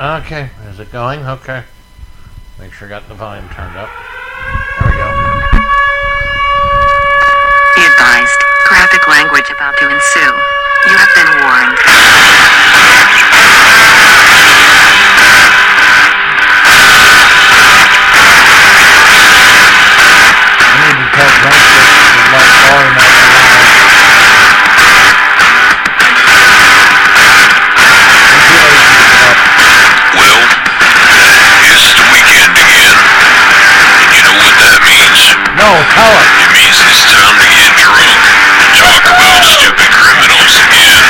Okay, is it going? Okay. Make sure I got the volume turned up. There we go. Be advised, graphic language about to ensue. You have been warned. No, tell him. It means it's time to get drunk talk about stupid criminals again.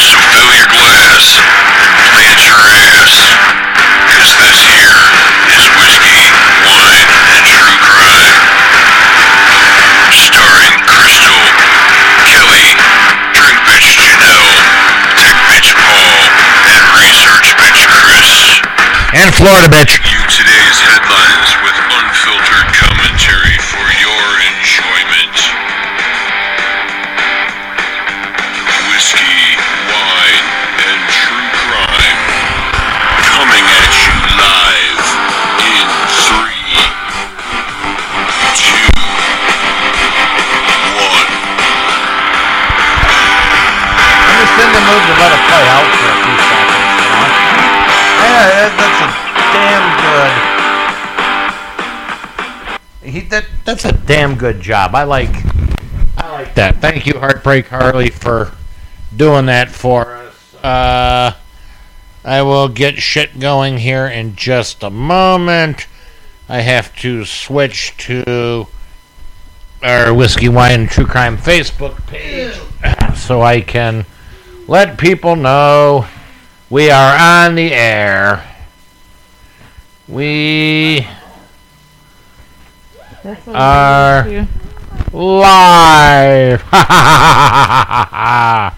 So fill your glass plant your ass. Cause this here And Florida bitch. That's a damn good job. I like I like that. Thank you, Heartbreak Harley, for doing that for us. Uh, I will get shit going here in just a moment. I have to switch to our Whiskey Wine True Crime Facebook page so I can let people know we are on the air. We are live.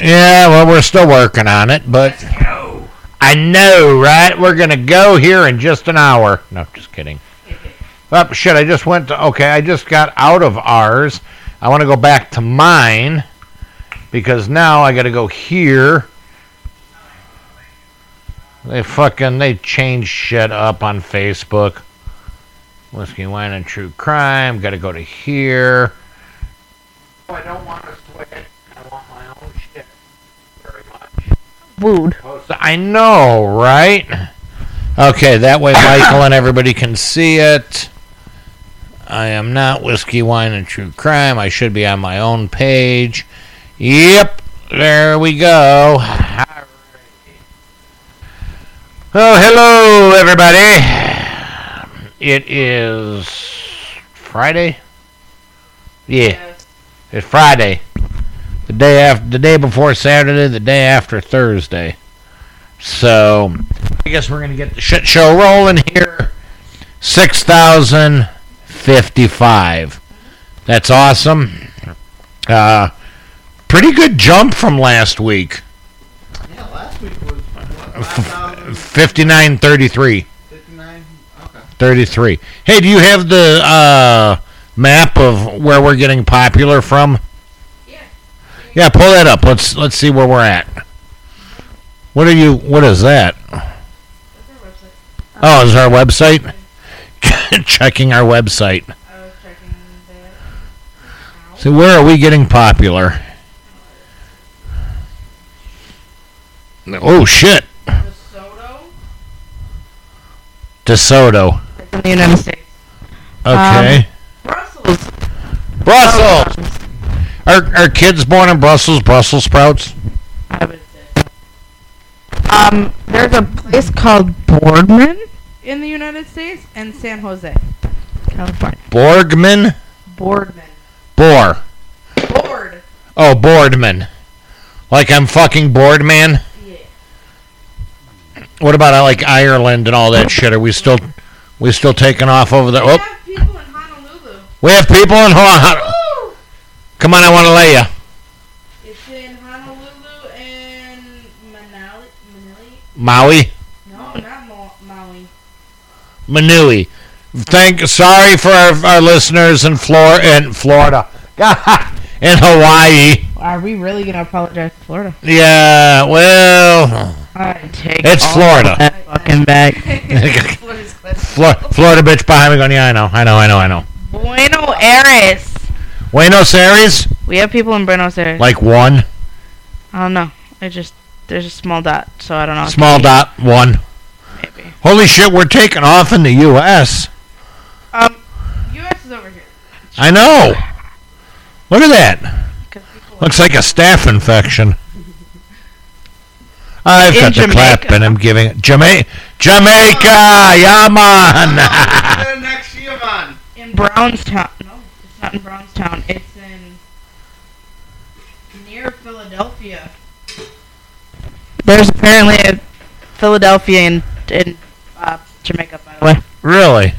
Yeah, well, we're still working on it, but I know, right? We're gonna go here in just an hour. No, just kidding. Oh shit! I just went to. Okay, I just got out of ours. I want to go back to mine because now I got to go here. They fucking they changed shit up on Facebook. Whiskey, wine, and true crime. Got to go to here. Oh, I don't want to switch. I want my own shit very much. Wooed. I know, right? Okay, that way Michael and everybody can see it. I am not whiskey, wine, and true crime. I should be on my own page. Yep, there we go. Oh, hello, everybody. It is Friday. Yeah, it's Friday. The day after, the day before Saturday, the day after Thursday. So, I guess we're gonna get the shit show rolling here. Six thousand fifty-five. That's awesome. Uh, pretty good jump from last week. Yeah, last week was Fifty-nine thirty-three. 59. Okay. 33. Hey, do you have the uh, map of where we're getting popular from? Yeah. Yeah, pull that up. Let's let's see where we're at. What are you? What is that? That's our website. Oh, is our website? Checking our website. I was checking. So where are we getting popular? Oh shit, DeSoto. DeSoto. That's in the United States. Okay, Brussels. Brussels. Are are kids born in Brussels? Brussels sprouts? I would say. Um, there's a place called Boardman in the United States and San Jose, California. Borgman? Boardman. Boar. Board. Oh, Boardman. Like I'm fucking bored, man. Yeah. What about uh, like Ireland and all that shit? Are we still we still taking off over there? We Oh, have people in Honolulu. we have people in Honolulu. Woo! Come on, I want to lay you. It's in Honolulu and Manali. Manili? Maui, No, not Mo- Maui. Manui, thank sorry for our, our listeners in Flor in Florida. in Hawaii. Are we really gonna apologize to Florida? Yeah, well, I take It's all Florida. that fucking back. Flor- Florida bitch behind me going, yeah, I know, I know, I know, I know. Bueno Aires. Buenos Aires, We have people in Buenos Aires. like one, I don't know. It just there's a small dot, so I don't know. small dot, one. Maybe. Holy shit, we're taking off in the U.S. Um, U.S. is over here. I know. Look at that. Looks like a staph infection. I've got the clap and I'm giving it. Jama- Jamaica, yeah, man. the next Giovanni. in Brownstown. No, it's not in Brownstown. It's in near Philadelphia. There's apparently a Philadelphia in in uh, Jamaica, by the way. really?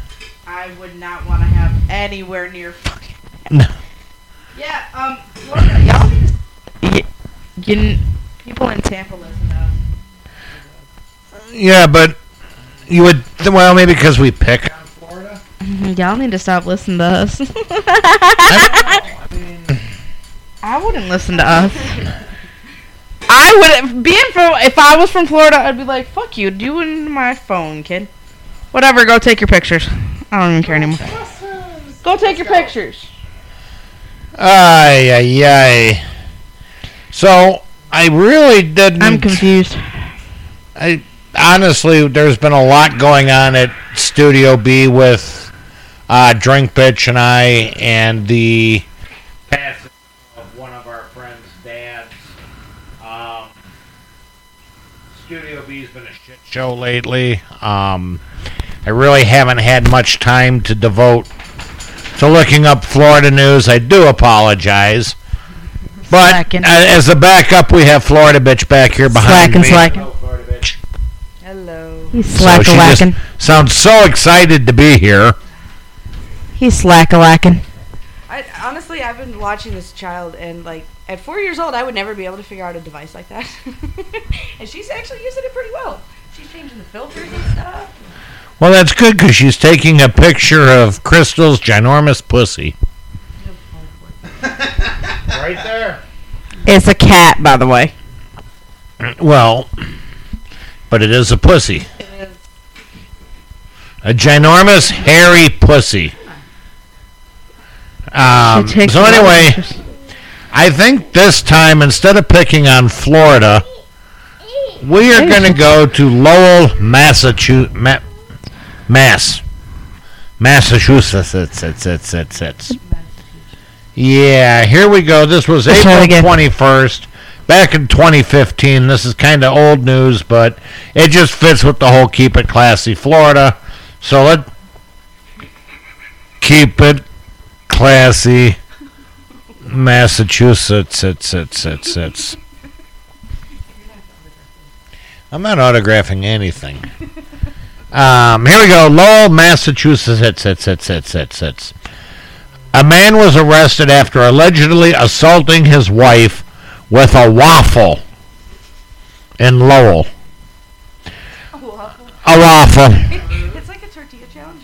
I would not want to have anywhere near fucking. No. Yeah, um, Florida, y'all need to. Y- you, people in Tampa listen to us. Yeah, but you would. Well, maybe because we pick. Mm-hmm. Y'all need to stop listening to us. I wouldn't listen to us. I would being from if I was from Florida, I'd be like, "Fuck you, do in my phone, kid." Whatever, go take your pictures. I don't even care anymore. Go take your pictures. Ay, ay, ay. So I really didn't. I'm confused. I honestly, there's been a lot going on at Studio B with uh, Drink Bitch and I, and the passing of one of our friends' dads. Um, Studio B's been a shit show lately. Um, I really haven't had much time to devote to looking up Florida news. I do apologize. But uh, as a backup, we have Florida bitch back here behind Slacking, me. slacking. Hello, Florida bitch. Hello. He's So slack she just lacking. sounds so excited to be here. He's slack lacking. I honestly, I've been watching this child, and like at four years old, I would never be able to figure out a device like that. and she's actually using it pretty well. She's changing the filters and stuff. Well, that's good because she's taking a picture of Crystal's ginormous pussy. right there. It's a cat, by the way. Well, but it is a pussy. A ginormous, hairy pussy. Um, so, anyway, I think this time, instead of picking on Florida, we are going to go to Lowell, Massachusetts. Mass. Massachusetts. It's, it's, it's, it's, it's. Yeah, here we go. This was April 21st, back in twenty fifteen. This is kind of old news, but it just fits with the whole keep it classy Florida. So let keep it classy. Massachusetts, it's, it's, it's, it's. I'm not autographing anything. Um, here we go. Lowell, Massachusetts, it's, it's, it's, it's, it's, it's. A man was arrested after allegedly assaulting his wife with a waffle in Lowell. A waffle. A waffle. It's like a tortilla challenge.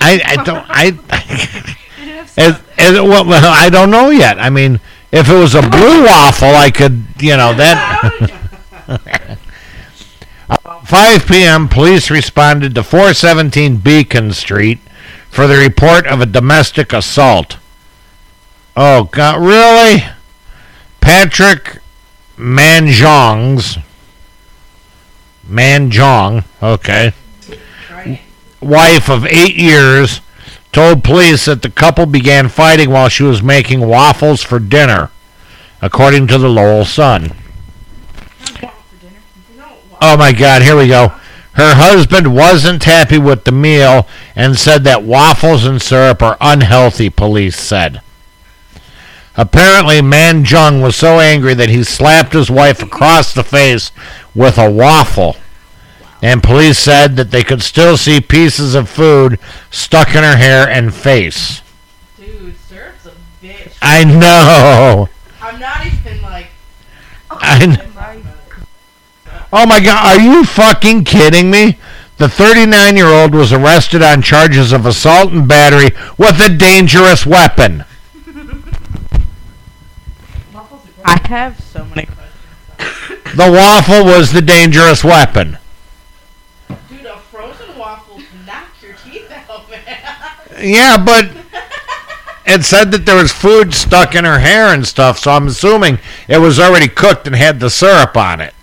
I, I don't I Did it have as, as, well, well, I don't know yet. I mean, if it was a blue waffle, I could, you know, that. About 5 p.m., police responded to 417 Beacon Street for the report of a domestic assault. Oh, God, really? Patrick Manjongs. Manjong, okay. Wife of eight years told police that the couple began fighting while she was making waffles for dinner, according to the Lowell Sun. Oh my God, here we go. Her husband wasn't happy with the meal and said that waffles and syrup are unhealthy, police said. Apparently, Man Jung was so angry that he slapped his wife across the face with a waffle. And police said that they could still see pieces of food stuck in her hair and face. Dude, syrup's a bitch. I know. I'm not even like. I kn- Oh my god, are you fucking kidding me? The 39 year old was arrested on charges of assault and battery with a dangerous weapon. I have so many questions. The waffle was the dangerous weapon. Dude, a frozen waffle can knock your teeth out, man. Yeah, but it said that there was food stuck in her hair and stuff, so I'm assuming it was already cooked and had the syrup on it.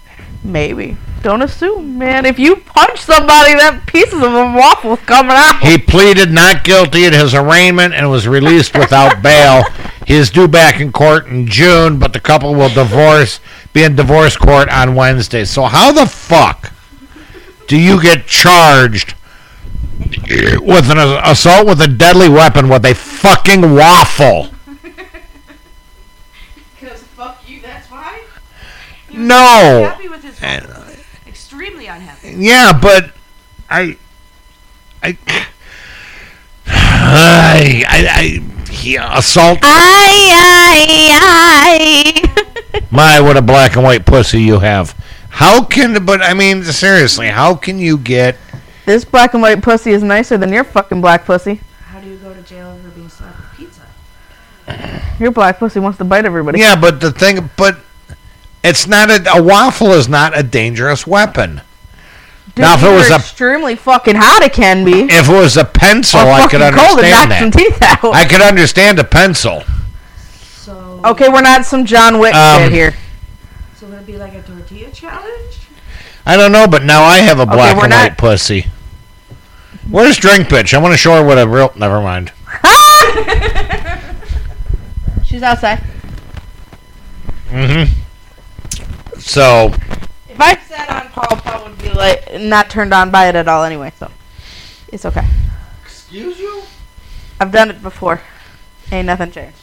Maybe. Don't assume, man. If you punch somebody, that pieces of a waffle's coming out. He pleaded not guilty at his arraignment and was released without bail. He is due back in court in June, but the couple will divorce, be in divorce court on Wednesday. So how the fuck do you get charged with an assault with a deadly weapon with a fucking waffle? Because fuck you, that's why. No. Happy with his Extremely unhappy. Yeah, but I, I, I, I, I he assault. Aye, aye, My, what a black and white pussy you have. How can? But I mean, seriously, how can you get? This black and white pussy is nicer than your fucking black pussy. How do you go to jail for being slapped with pizza? Your black pussy wants to bite everybody. Yeah, but the thing, but it's not a, a waffle is not a dangerous weapon. Dude, now, if it either was a extremely fucking hot, it can be. if it was a pencil, or I could fucking cold, it understand some that. teeth out. I could understand a pencil. So, okay, we're not some John Wick Um, shit here. so would it be like a tortilla challenge? I don't know, but now I have a black we're and not- white pussy. Where's drink bitch? I want to show her what a real. Never mind. She's outside. Mm-hmm. So If I sat on Paul, Paul would be like not turned on by it at all anyway, so it's okay. Excuse you? I've done it before. Ain't nothing changed.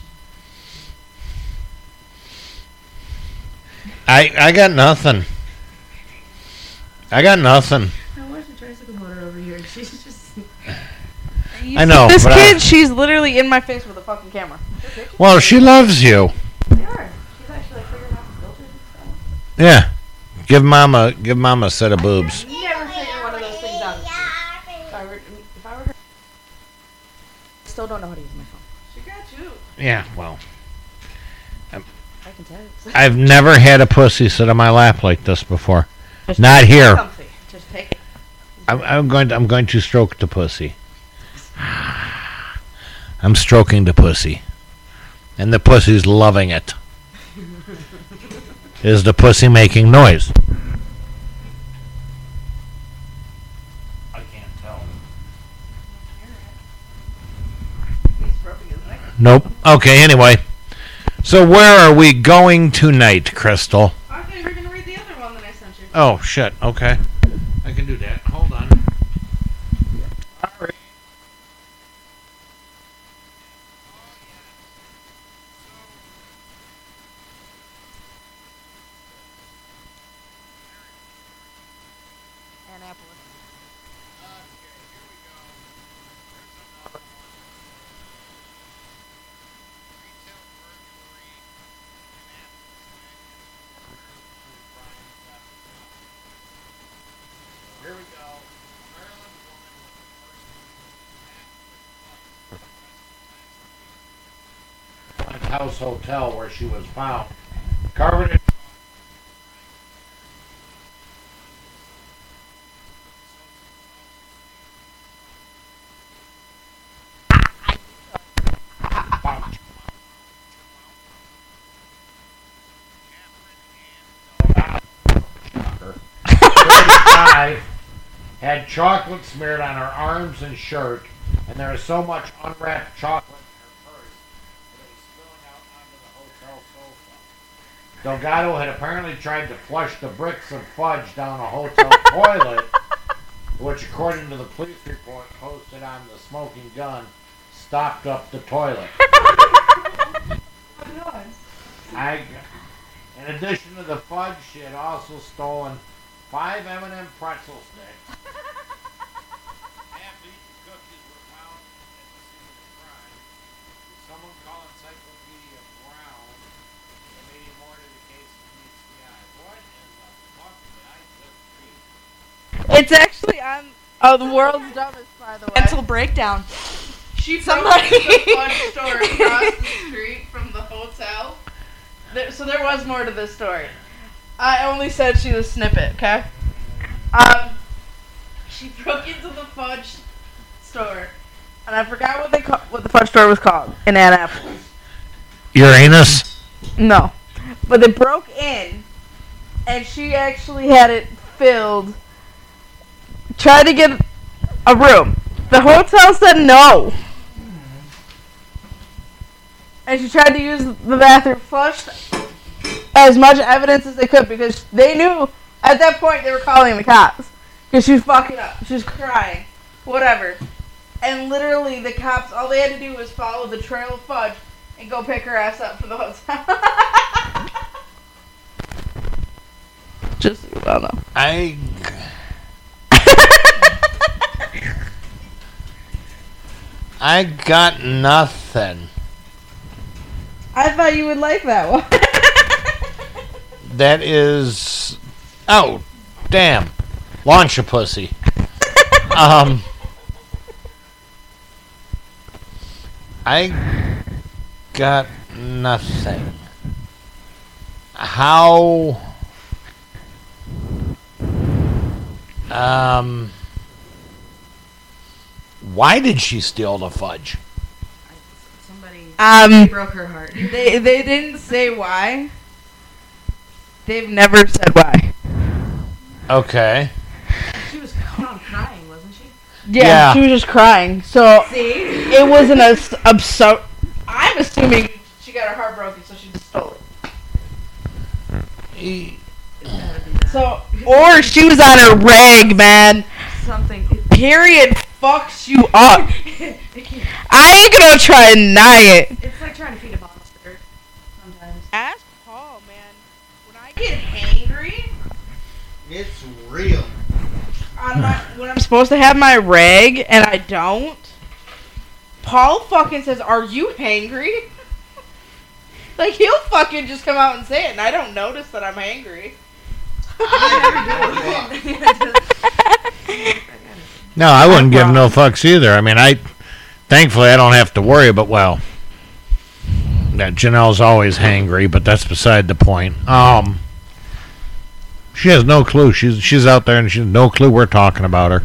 I I got nothing. I got nothing. Now, where's the tricycle motor over here? She's just. I know. This but I- kid, she's literally in my face with a fucking camera. well, she loves you. They are. She's actually like figuring out the filters and stuff. Yeah. Give mama give mama a set of boobs. Never figure one of those things out. If I were, if I were her, still don't know how to use my phone. She got you. Yeah. Well, I can text. I've never had a pussy sit on my lap like this before. Not here. Comfy. Just take it. I'm, I'm going. To, I'm going to stroke the pussy. I'm stroking the pussy, and the pussy's loving it. Is the pussy making noise? I can't tell. Nope. Okay. Anyway, so where are we going tonight, Crystal? I thought you were gonna read the other one that I sent you. Oh shit. Okay. I can do that. Hold on. Hotel where she was found. Covered had chocolate smeared on her arms and shirt, and there was so much unwrapped chocolate in her purse that it was spilling out onto the hotel sofa. Delgado had apparently tried to flush the bricks of fudge down a hotel toilet, which, according to the police report posted on the smoking gun, stopped up the toilet. I, in addition to the fudge, she had also stolen five M&M pretzel sticks. Half-eaten cookies were found It's actually on Oh, the world's dumbest, by the way. Mental breakdown. She Somebody- broke the fun store across the street from the hotel. There, so there was more to this story. I only said she was snippet, okay? Um, she broke into the fudge store, and I forgot what they call, what the fudge store was called in Annapolis. Uranus. No, but they broke in, and she actually had it filled. Tried to get a room. The hotel said no. And she tried to use the bathroom, flushed as much evidence as they could because they knew at that point they were calling the cops because she was fucking up. She was crying, whatever. And literally, the cops all they had to do was follow the trail of fudge and go pick her ass up for the hotel. Just so you well know. I. I got nothing. I thought you would like that one. That is. Oh, damn. Launch a pussy. um. I got nothing. How. Um. Why did she steal the fudge? Somebody um, broke her heart. they they didn't say why. They've never said why. Okay. She was crying, wasn't she? Yeah, Yeah. she was just crying. So See? it wasn't as absurd. I'm assuming she got her heart broken, so she just stole it. E- So, or she was on her rag, man. Something. Period fucks you up. I ain't gonna try and deny it. It's like trying to feed a monster sometimes. Ask Paul, man. When I get angry, It's real. on my when I'm supposed to have my rag and I don't, Paul fucking says, "Are you hangry?" like he'll fucking just come out and say it, and I don't notice that I'm hangry. No, I wouldn't give no fucks either. I mean, I thankfully I don't have to worry. But well, that Janelle's always hangry, but that's beside the point. Um, she has no clue. She's she's out there and she has no clue we're talking about her.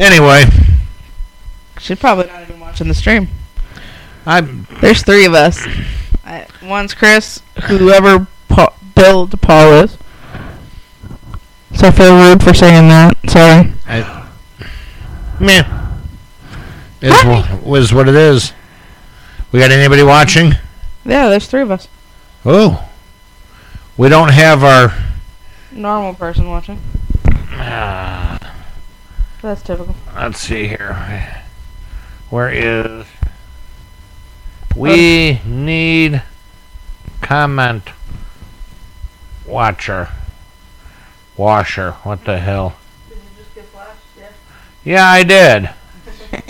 Anyway, She's probably not even watching the stream. I There's three of us. I, one's Chris, whoever pa- Bill DePaul is. So I feel rude for saying that. Sorry. I man, is wha- was what it is. We got anybody watching? Yeah, there's three of us. Oh, we don't have our. Normal person watching. Uh, That's typical. let's see here. Where is? We need comment watcher. Washer. What the hell? Did you just get flashed? Yeah. Yeah, I did.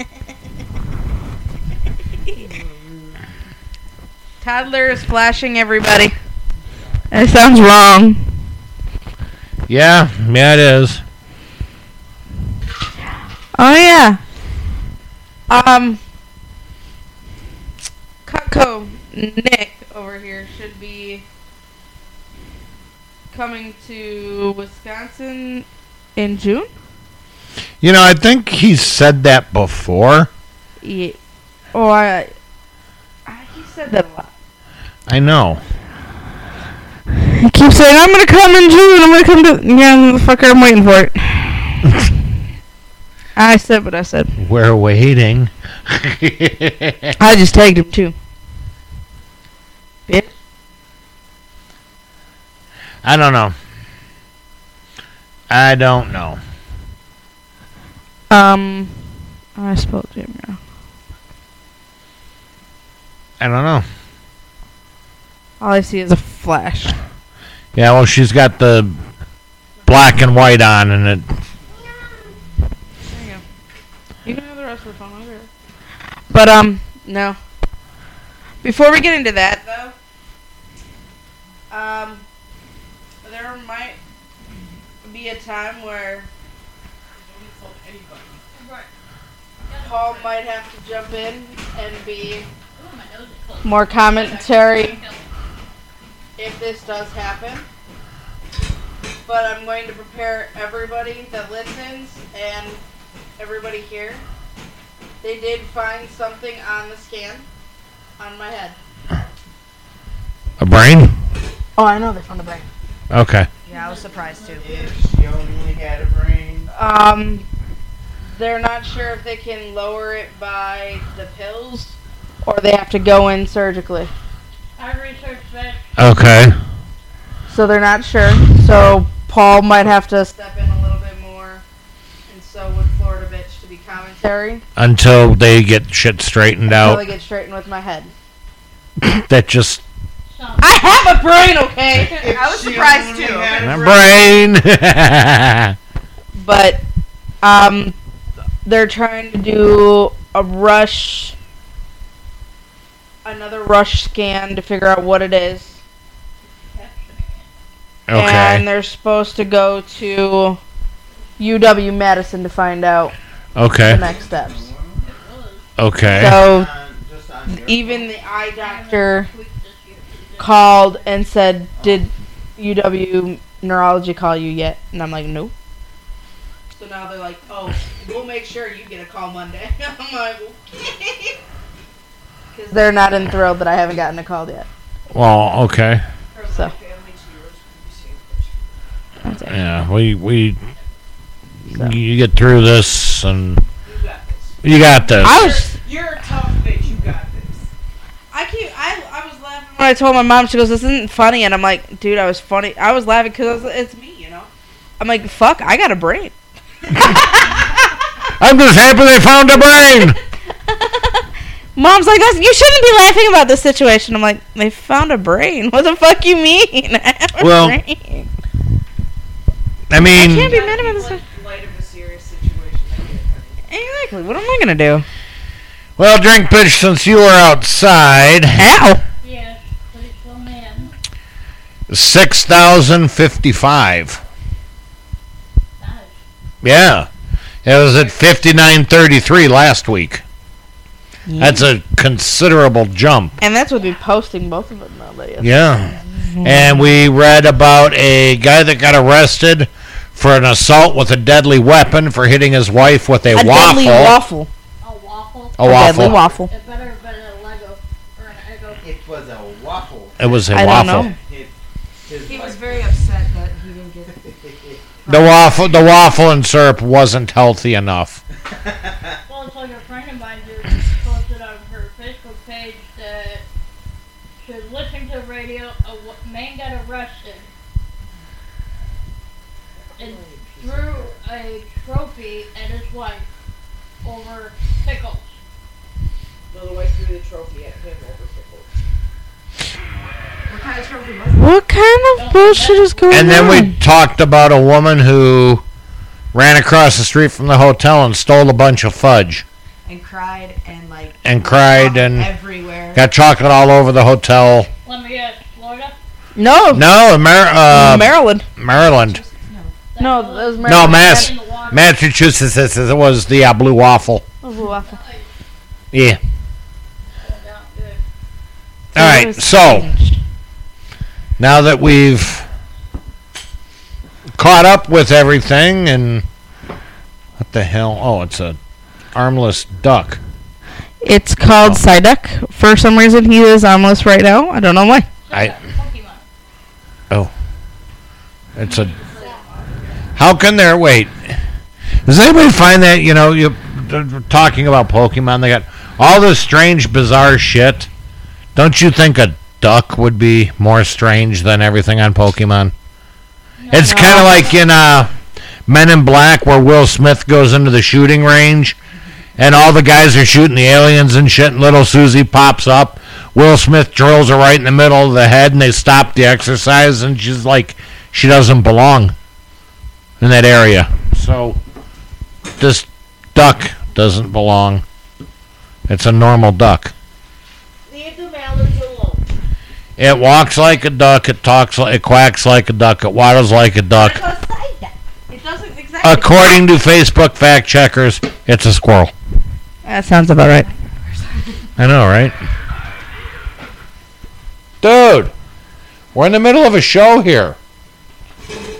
Toddler is flashing everybody. That sounds wrong. Yeah, yeah, it is. Oh yeah. Um. Cutco Nick over here should be coming to Wisconsin in June. You know, I think he said that before. Yeah. Oh, I. I he said that a lot. I know. He keeps saying, "I'm gonna come in June. I'm gonna come to." Yeah, motherfucker, I'm waiting for it. I said what I said. We're waiting. I just tagged him too. I don't know. I don't know. Um, I spelled Jim wrong. I don't know. All I see is a flash. Yeah, well, she's got the black and white on, and it. There you go. You can have the rest of the phone. It. But um, no. Before we get into that, though, um, there might be a time where Paul might have to jump in and be more commentary if this does happen. But I'm going to prepare everybody that listens and everybody here. They did find something on the scan on my head. A brain? Oh, I know they found a brain. Okay. Yeah, I was surprised too. If she only had a brain. Um, they're not sure if they can lower it by the pills or they have to go in surgically. I researched that. Okay. So they're not sure. So Paul might have to step in a little bit more, and so would Florida bitch to be commentary Until they get shit straightened out. until I out. get straightened with my head. That just Some. I have a brain, okay, If I was surprised too. a my brain. but um, they're trying to do a rush, another rush scan to figure out what it is. Okay. And they're supposed to go to UW Madison to find out Okay. the Okay. next steps. Okay. So Uh, just on even the eye doctor called and said, "Did UW neurology call you yet?" And I'm like, "Nope." So now they're like, "Oh, we'll make sure you get a call Monday." I'm like, "Okay." Because they're not enthralled that I haven't gotten a call yet. Well, okay. So. Yeah, we we So. you get through this and you got this. I was. You're a tough bitch. You got this. I keep. I. I when I told my mom. She goes, "This isn't funny," and I'm like, "Dude, I was funny. I was laughing because it's me, you know." I'm like, "Fuck, I got a brain." I'm just happy they found a brain. Mom's like, That's, you shouldn't be laughing about this situation. I'm like, they found a brain. What the fuck you mean? I have a Well, brain. I mean, I can't be mad about this. Like, light of a serious situation. I get it, honey. Exactly. What am I gonna do? well, drink pitch since you were outside. Ow! 6,055. Yeah. It was at 59.33 last week. Yeah. That's a considerable jump. And that's what we're posting both of them nowadays. Yeah. And we read about a guy that got arrested for an assault with a deadly weapon for hitting his wife with a, a waffle. Deadly waffle. A waffle. A, a waffle. Deadly waffle. It better have been a Lego or an Eggo. It was a waffle. It was a I waffle. Don't know. It, his He was wife- very upset that he didn't get The waffle, the waffle and syrup wasn't healthy enough. Well, it's like a friend of mine just posted on her Facebook page that she was listening to the radio. A w- man got arrested and oh, threw a trophy at his wife over pickles. No, the wife threw the trophy at him over pickles. What kind of trophy was it? What kind bullshit is going on? And then on? we talked about a woman who ran across the street from the hotel and stole a bunch of fudge. And cried and like. And cried and everywhere. Got chocolate all over the hotel. Let me guess, Florida. no, No, Mar- uh, Maryland. Maryland. No, that was No, Mass. In the water. Massachusetts. It was the uh, blue waffle. That was a waffle. Yeah. Going down good. All right. So strange. Now that we've caught up with everything, and what the hell? Oh, it's a armless duck. It's called Oh. Psyduck. For some reason, he is armless right now. I don't know why. I- Pokemon. It's a. How can there wait? Does anybody find that you know you talking about Pokemon? They got all this strange, bizarre shit. Don't you think a duck would be more strange than everything on Pokemon? It's kind of like in uh, Men in Black, where Will Smith goes into the shooting range, and all the guys are shooting the aliens and shit. And little Susie pops up. Will Smith drills her right in the middle of the head, and they stop the exercise, and she's like, she doesn't belong in that area. So this duck doesn't belong. It's a normal duck. It walks like a duck. It talks like it quacks like a duck. It waddles like a duck. It doesn't exactly. According to Facebook fact checkers, it's a squirrel. That sounds about right. I know, right? Dude, we're in the middle of a show here.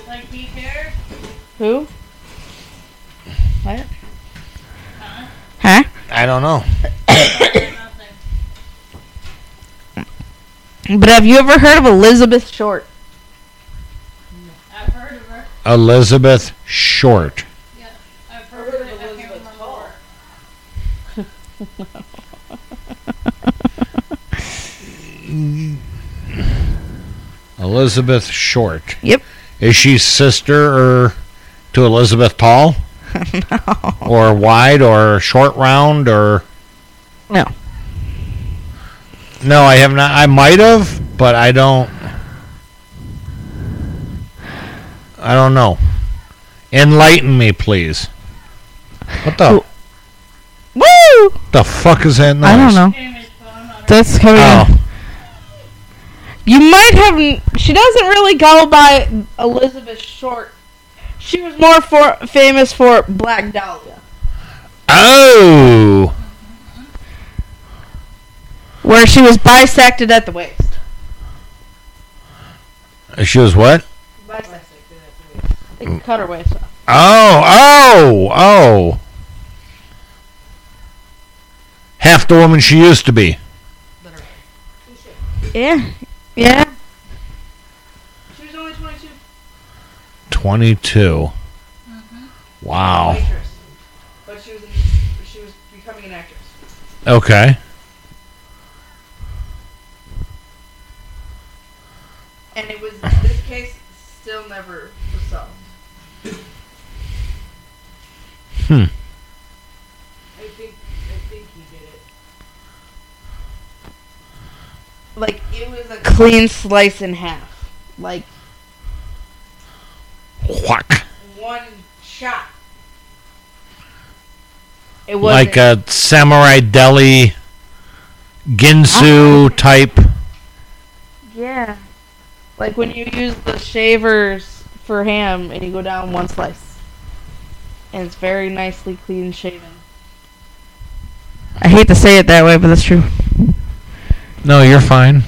Like he cares? Who? What? Huh? Huh? I don't know. Nothing. But have you ever heard of Elizabeth Short? I've heard of her. Elizabeth Short. I've heard of it. I can't remember her. Elizabeth Short. Yep. Is she sister or to Elizabeth Tall no. or wide or short round or No. No, I have not. I might have, but I don't. I don't know. Enlighten me, please. What the Woo! the fuck is that noise? I don't know. Jamie's phone on her. That's coming. Oh, You might have. She doesn't really go by Elizabeth Short. She was more for famous for Black Dahlia, oh, where she was bisected at the waist. Uh, she was what? Bisected. They cut her waist off. Oh, oh, oh. Half the woman she used to be. Yeah. Yeah. She was only 22. 22. Mm-hmm. Wow. Waitress. But she was, she was becoming an actress. Okay. And it was, this case still never was solved. Hmm. I think I think he did it. Like, it was a clean slice in half. Like, Whack. one shot. It was Like a samurai deli ginsu type. Yeah. Like when you use the shavers for ham and you go down one slice. And it's very nicely clean shaven. I hate to say it that way, but that's true. No, you're fine.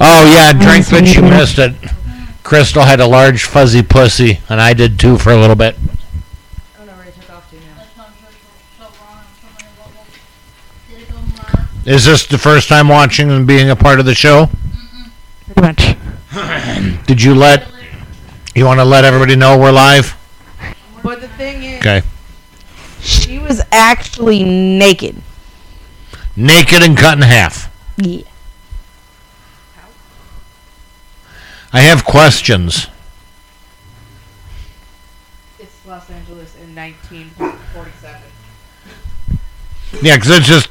Oh yeah, drink that you missed it. Crystal had a large fuzzy pussy, and I did too for a little bit. Oh no, Ray took off too now. That's not good for so long. So many levels. Did it go more? Is this the first time watching and being a part of the show? Pretty much. Did you let? You want to let everybody know we're live? But the thing is, Okay. she was actually naked. Naked and cut in half. Yeah. I have questions. It's Los Angeles in 1947. Yeah, 'cause I just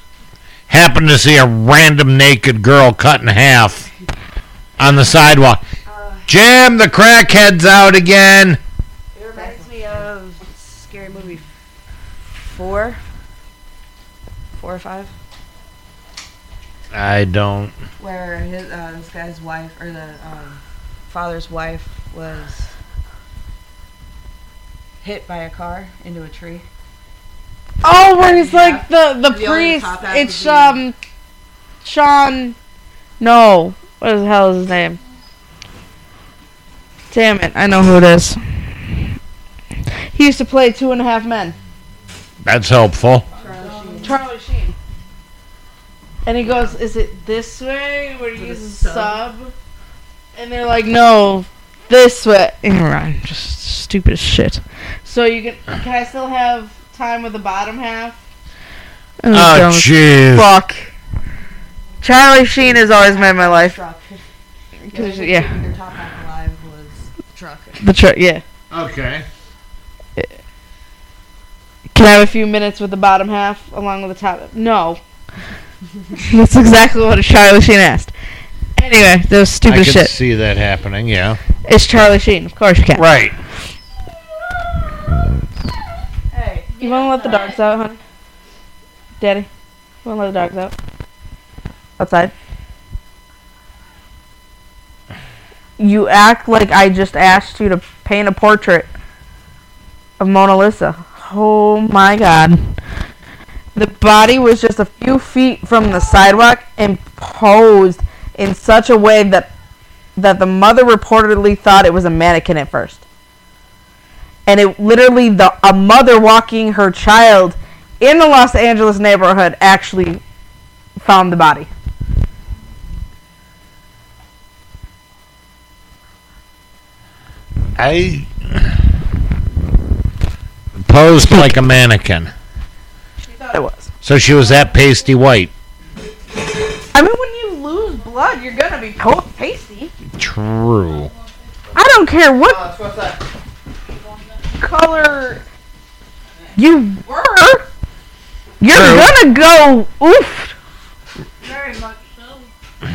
happened to see a random naked girl cut in half on the sidewalk. Jim, the crackhead's out again. It reminds me of scary movie four, four or five, I don't. where his uh, this guy's wife or the um, father's wife was hit by a car into a tree. Oh, where he's like the the The priest. It's um, Sean. No, what the hell is his name? Damn it! I know who it is. He used to play Two and a Half Men. That's helpful. Charlie Sheen. And he goes, "Is it this way?" Where he With a uses sub. sub. And they're like, "No, this way." Right, just stupid as shit. So you can can I still have time with the bottom half? Ah, oh, jeez. fuck. Charlie Sheen has always made my life. Truck. Cause, The yeah, your top half alive was the truck. the truck. Yeah. Okay. Can I have a few minutes with the bottom half along with the top? No. That's exactly what Charlie Sheen asked. Anyway, those was stupid I as can shit. see that happening. Yeah. It's Charlie Sheen. Of course you can. Right. Hey, You want to let the dogs out, honey? Daddy? You want to let the dogs out? Outside? You act like I just asked you to paint a portrait of Mona Lisa. Oh my god. The body was just a few feet from the sidewalk and posed in such a way that that the mother reportedly thought it was a mannequin at first. And it literally the a mother walking her child in the Los Angeles neighborhood actually found the body. I posed like a mannequin. She thought it was. So she was that pasty white. I mean, when you lose blood, you're gonna be po- pasty. True. I don't care what Uh, what's that? color you were. You're True. gonna go oof. Very much so.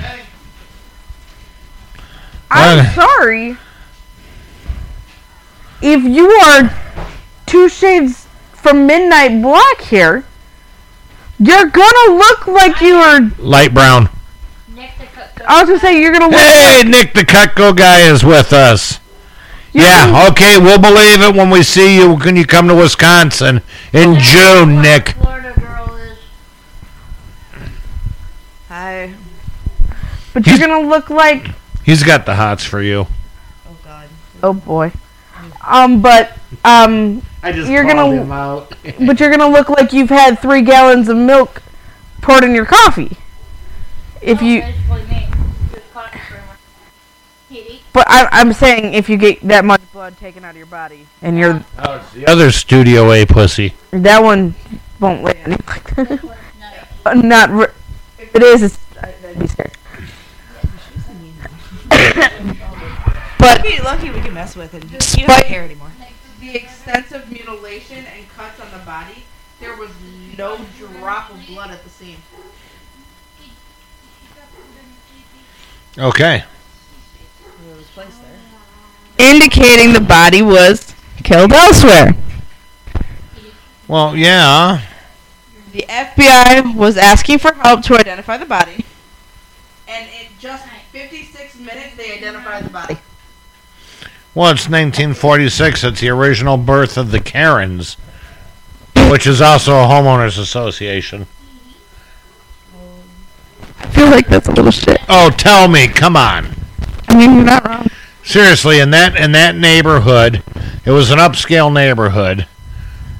I'm Uh. sorry. If you are two shades from midnight black here, you're gonna look like you are. Light brown. Nick the cook. I was gonna say you're gonna look. Hey, Nick the Cutco guy is with us. you're gonna- Yeah, okay, we'll believe it when we see you when you come to Wisconsin in June, Nick. Florida girl is. Hi. But you're gonna look like. He's got the hots for you. Oh God. Oh boy. Um, but um, I just You're gonna- him out. but you're gonna look like you've had three gallons of milk poured in your coffee. If you, Basically me. Just coffee creamer. Kitty. but I, I'm saying if you get that much blood taken out of your body, and you're Oh, it's the other Studio A pussy. that one won't lay anything like that. This one's nice. Uh, Not re- it is, it's, I- I'd be scared. but Be lucky we can mess with it. You don't care anymore. the extensive mutilation and cuts on the body, there was no drop of blood at the scene. Okay. It was placed there. Indicating the body was killed elsewhere. Well, yeah. The FBI was asking for help to identify the body, and in just 56 minutes, they identified the body. Well, it's 1946. It's the original birth of the Karens, which is also a homeowners association. I feel like that's a little shit. Oh, tell me, come on. I mean, you're not wrong. Seriously, in that in that neighborhood, it was an upscale neighborhood,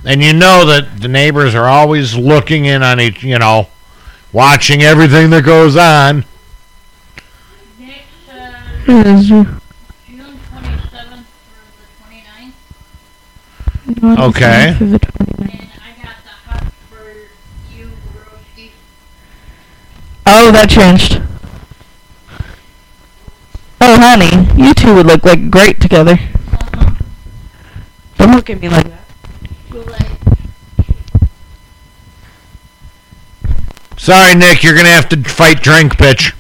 and you know that the neighbors are always looking in on each, you know, watching everything that goes on. Nick says June 27th through the 29th. Okay. And I got the hot for you, Roasty. Oh, that changed. Oh, honey, you two would look like great together. Uh-huh. Don't look at me like that. Sorry, Nick, you're gonna have to fight drink, bitch.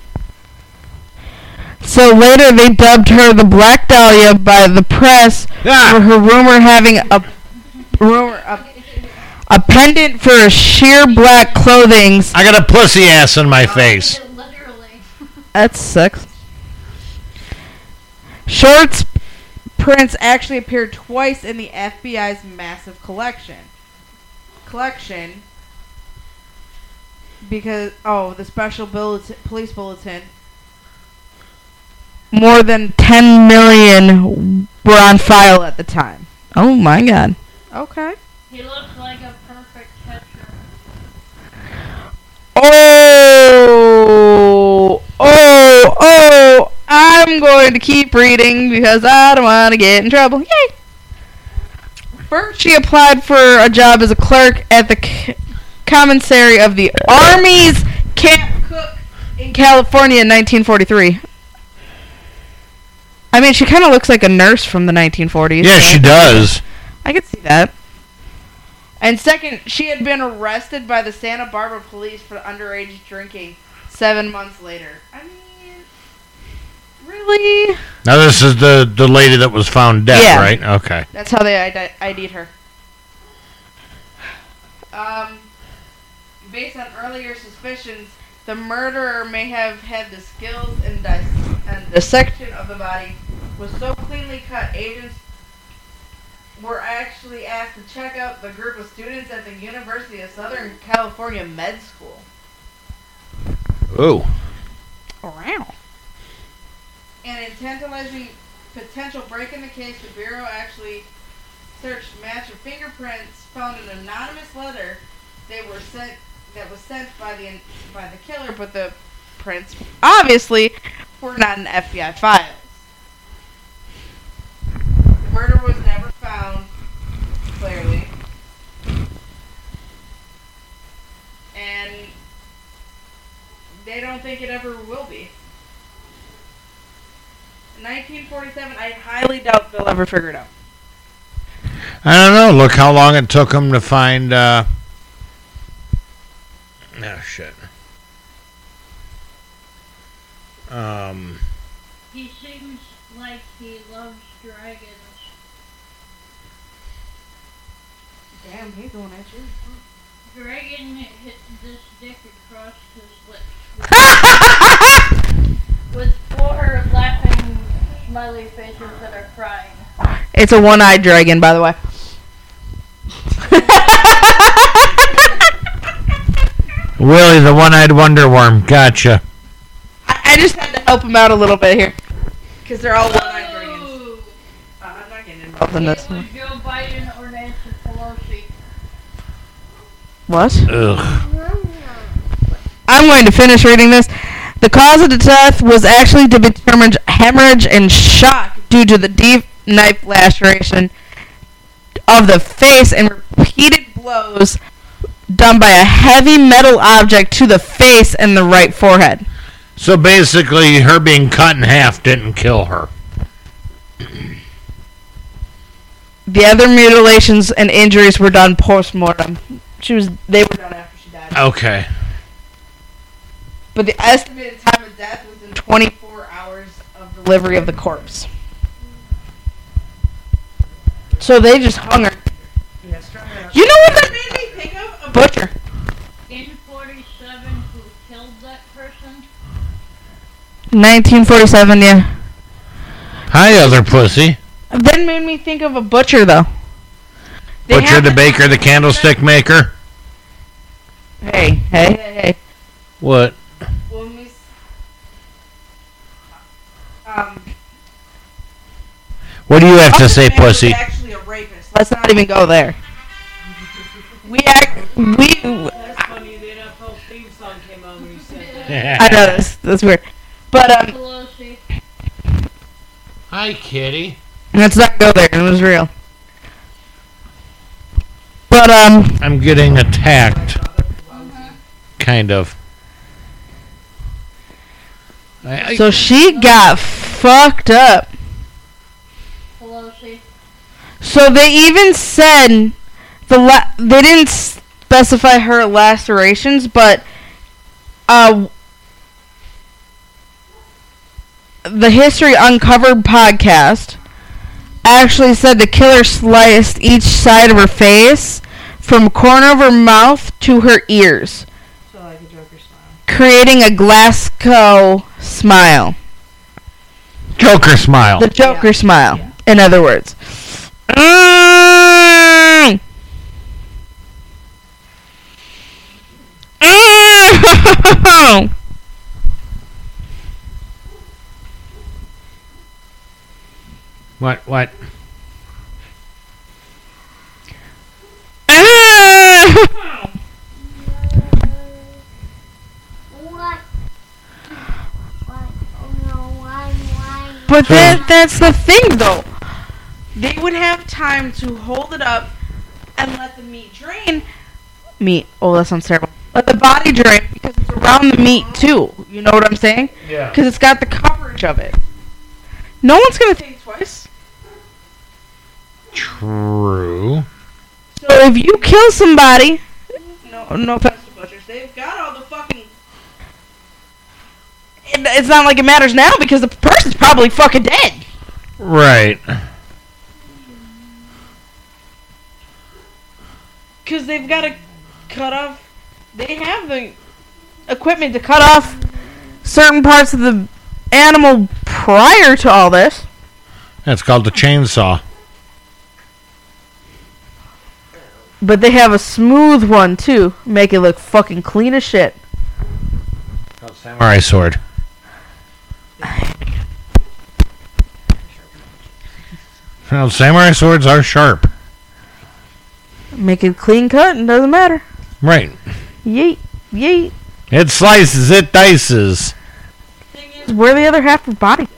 So later, they dubbed her the Black Dahlia by the press for Ah, her rumor having a rumor a, a pendant for her sheer black clothing. I got a pussy ass in my face. Literally. That sucks. Short's prints actually appeared twice in the FBI's massive collection. Collection because oh, the special bulletin, police bulletin. More than 10 million were on file at the time. Oh my god. Okay. He looks like a perfect catcher. Oh, oh, oh! I'm going to keep reading because I don't want to get in trouble. Yay! First, she applied for a job as a clerk at the c- commissary of the Army's Camp Cooke in California in 1943. I mean, she kind of looks like a nurse from the 1940s. Yeah, so she does. I could see that. And second, she had been arrested by the Santa Barbara police for underage drinking seven months later. I mean, really? Now this is the the lady that was found dead, Yeah. right? Okay. That's how they ID- ID'd her. Um, based on earlier suspicions, the murderer may have had the skills and, dis- and dissection of the body was so cleanly cut, agents were actually asked to check out the group of students at the University of Southern California Med School. Ooh. Wow. And in tantalizing potential break in the case, the Bureau actually searched match of fingerprints found an anonymous letter that were sent that was sent by the by the killer, but the prints obviously were not an FBI files. The murder was never found, clearly. And they don't think it ever will be. In 1947, I highly doubt they'll ever figure it out. I don't know. Look how long it took them to find. uh Oh shit. Um. He seems like he loves dragons. Damn, he's going at you. Dragon hit this dick across his lips. With four laughing smiley faces that are crying. It's a one-eyed dragon, by the way. Willie the one-eyed wonder worm. Gotcha. I, I just had to help him out a little bit here. Because they're all one-eyed dragons. Oh! Uh, I'm not getting involved in this one. Joe Biden or Nancy Pelosi. What? Ugh. I'm going to finish reading this. The cause of the death was actually to be determined hemorrhage and shock due to the deep knife laceration of the face and repeated blows done by a heavy metal object to the face and the right forehead. So basically, her being cut in half didn't kill her. The other mutilations and injuries were done post-mortem. She was they were done after she died. Okay. But the estimated time of death was in 24 hours of delivery of the corpse. So they just hung her. You know what that made me think of? A butcher. In 47, who killed that person? 1947, yeah. Hi, other pussy. That made me think of a butcher, though. They Butcher the the- baker, the candlestick maker. Hey, hey, hey, hey. What? When we s- um, What do you have to say, Sam was pussy? Actually, a rapist. Let's not even go there. We act. We. That's funny. The NFL theme song came on when you said that. I know this. That's weird. But um, Hi, kitty. let's not go there. It was real. But um, I'm getting attacked. Kind of. I, I, so she got fucked up. Pelosi. So they even said the la- they didn't specify her lacerations, but uh, the History Uncovered podcast actually said the killer sliced each side of her face from corner of her mouth to her ears, So like a Joker smile. creating a Glasgow smile. Joker smile. The Joker Yeah. smile, Yeah. in other words. Mm. Mm. What? What? Mm. What? What? Oh no, why, But that that's the thing though. They would have time to hold it up and let the meat drain. Meat. Oh, that sounds terrible. Let the body drain because it's around the meat too. You know what I'm saying? Yeah. Because it's got the coverage of it. No one's gonna think twice. True. So if you kill somebody, no, no offense to butchers, they've got all the fucking. It, it's not like it matters now because the person's probably fucking dead. Right. Because they've got to cut off. They have the equipment to cut off certain parts of the animal prior to all this. It's called the chainsaw. But they have a smooth one too. Make it look fucking clean as shit. Samurai sword. Well, samurai swords are sharp. Make it clean cut and doesn't matter. Right. Yeet, yeet. It slices, it dices. Where the other half of body?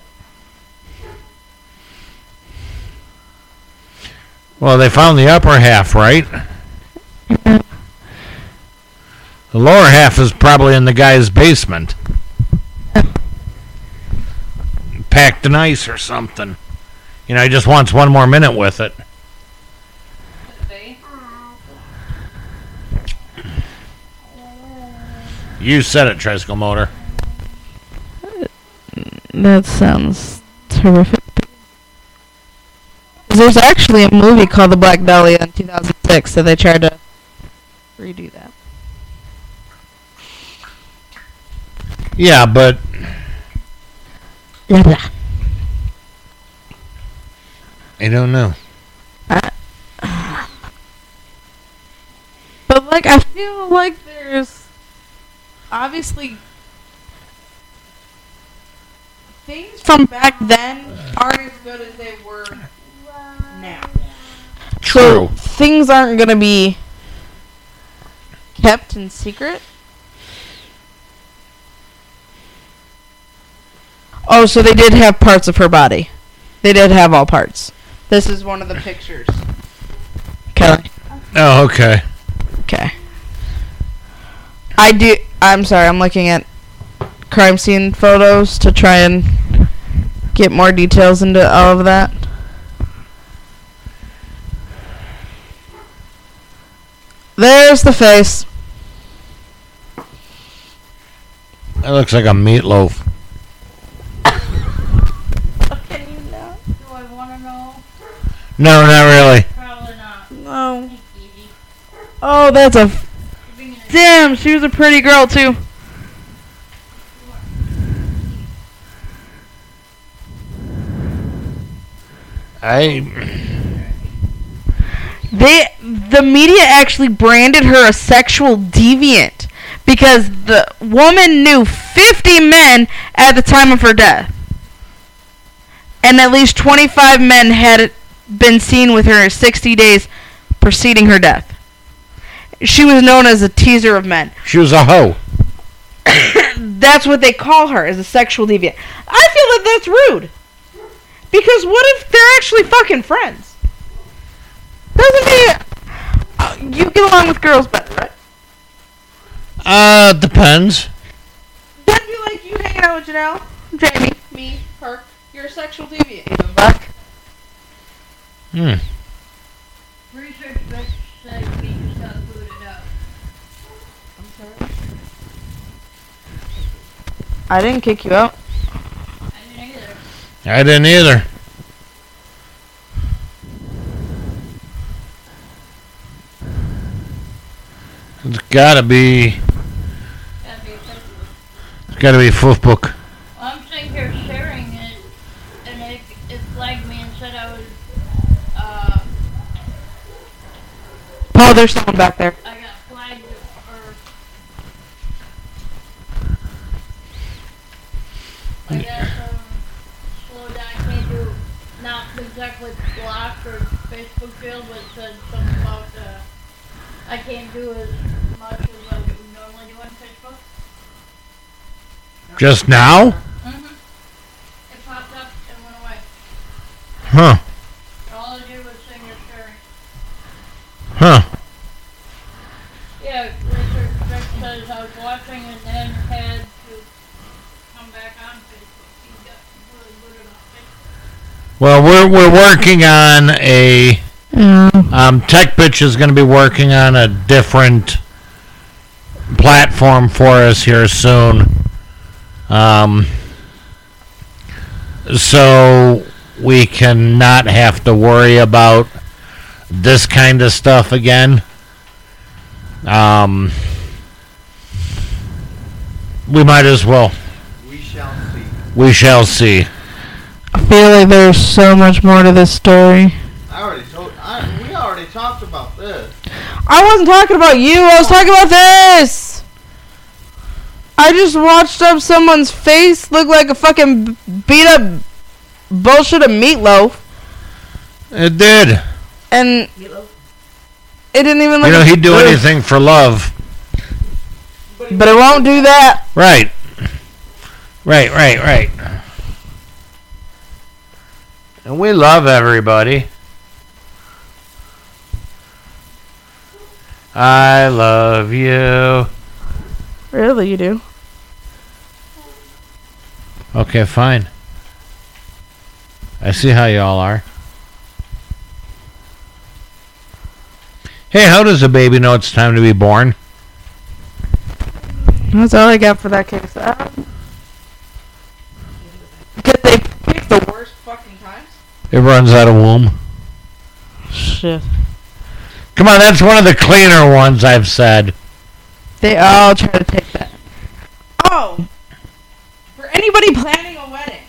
Well, they found the upper half, right? The lower half is probably in the guy's basement. Packed in ice or something. You know, he just wants one more minute with it. You said it, Tricycle Motor. That sounds terrific. There's actually a movie called The Black Dahlia in 2006, so they tried to redo that. Yeah, but Blah. I don't know. Ah. But like, I feel like there's obviously things from back then aren't as good as they were now. True. So things aren't gonna be kept in secret. Oh, so they did have parts of her body. They did have all parts. This is one of the pictures. Kelly. Oh, okay. Okay. I do. I'm sorry. I'm looking at crime scene photos to try and get more details into all of that. There's the face. That looks like a meatloaf. Can you know? Do I want to know? No, not really. Probably not. No. Oh, that's a. You're being an Damn, she was a pretty girl too. I They the media actually branded her a sexual deviant because the woman knew 50 men at the time of her death. And at least 25 men had been seen with her 60 days preceding her death. She was known as a teaser of men. she was a hoe. That's what they call her, as a sexual deviant. I feel that that's rude. Because what if they're actually fucking friends? Doesn't mean uh, you get along with girls better, right? Uh, depends. That'd be like you hanging out with Janelle, Jamie, me, her. You're a sexual deviant, even buck. Hmm. research bitch said we just got booted out. I'm sorry? I didn't kick you out. I didn't either. I didn't either. It's gotta be. Gotta be a It's gotta be Footbook. Well, I'm sitting here sharing it, and it, it flagged me and said I was, uh, Paul, there's someone back there. I got flagged or. I guess, um, slow down, I can't do, not exactly blocked or Facebook jail, but it said something about, uh, I can't do as much as I would normally do on Facebook. Just now? Mm-hmm. It popped up and went away. Huh. All I did was sing your sharing. Huh. Was watching and then had to come back on Facebook. He got really booted off Facebook. Well, we're we're working on a. Um, Tech Bitch is going to be working on a different platform for us here soon. Um, so we can not have to worry about this kind of stuff again. Um, we might as well. We shall see. We shall see. I feel like there's so much more to this story. I already told. I, we already talked about this. I wasn't talking about you. I was talking about this. I just watched up someone's face look like a fucking beat up bullshit of meatloaf, It did. and it didn't even look. You know, like- he'd do anything for love. But it won't do that. Right. Right, right, right. And we love everybody. I love you. Really, you do. Okay, fine. I see how y'all are. Hey, how does a baby know it's time to be born? That's all I got for that case. Um, Because they pick the worst fucking times. It runs out of womb. Shit. Come on, that's one of the cleaner ones I've said. They all try to take that. Oh! For anybody planning a wedding,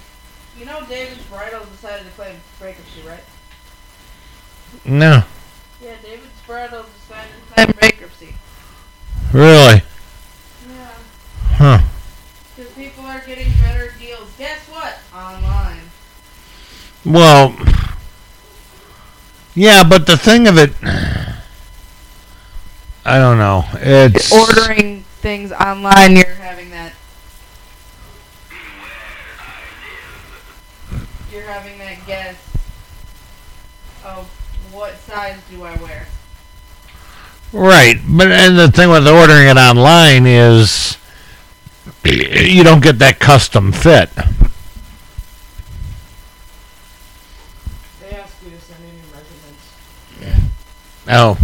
you know David's bridal decided to claim bankruptcy, right? No. Yeah, David's bridal decided to claim bankruptcy. Really? Yeah. Huh. Because people are getting better deals. Guess what? Online. Well, yeah, but the thing of it, I don't know. It's Ordering things online, you're having that. You're having that guess of what size do I wear. right. But and the thing with ordering it online is you don't get that custom fit. They ask you to send in your measurements. Oh,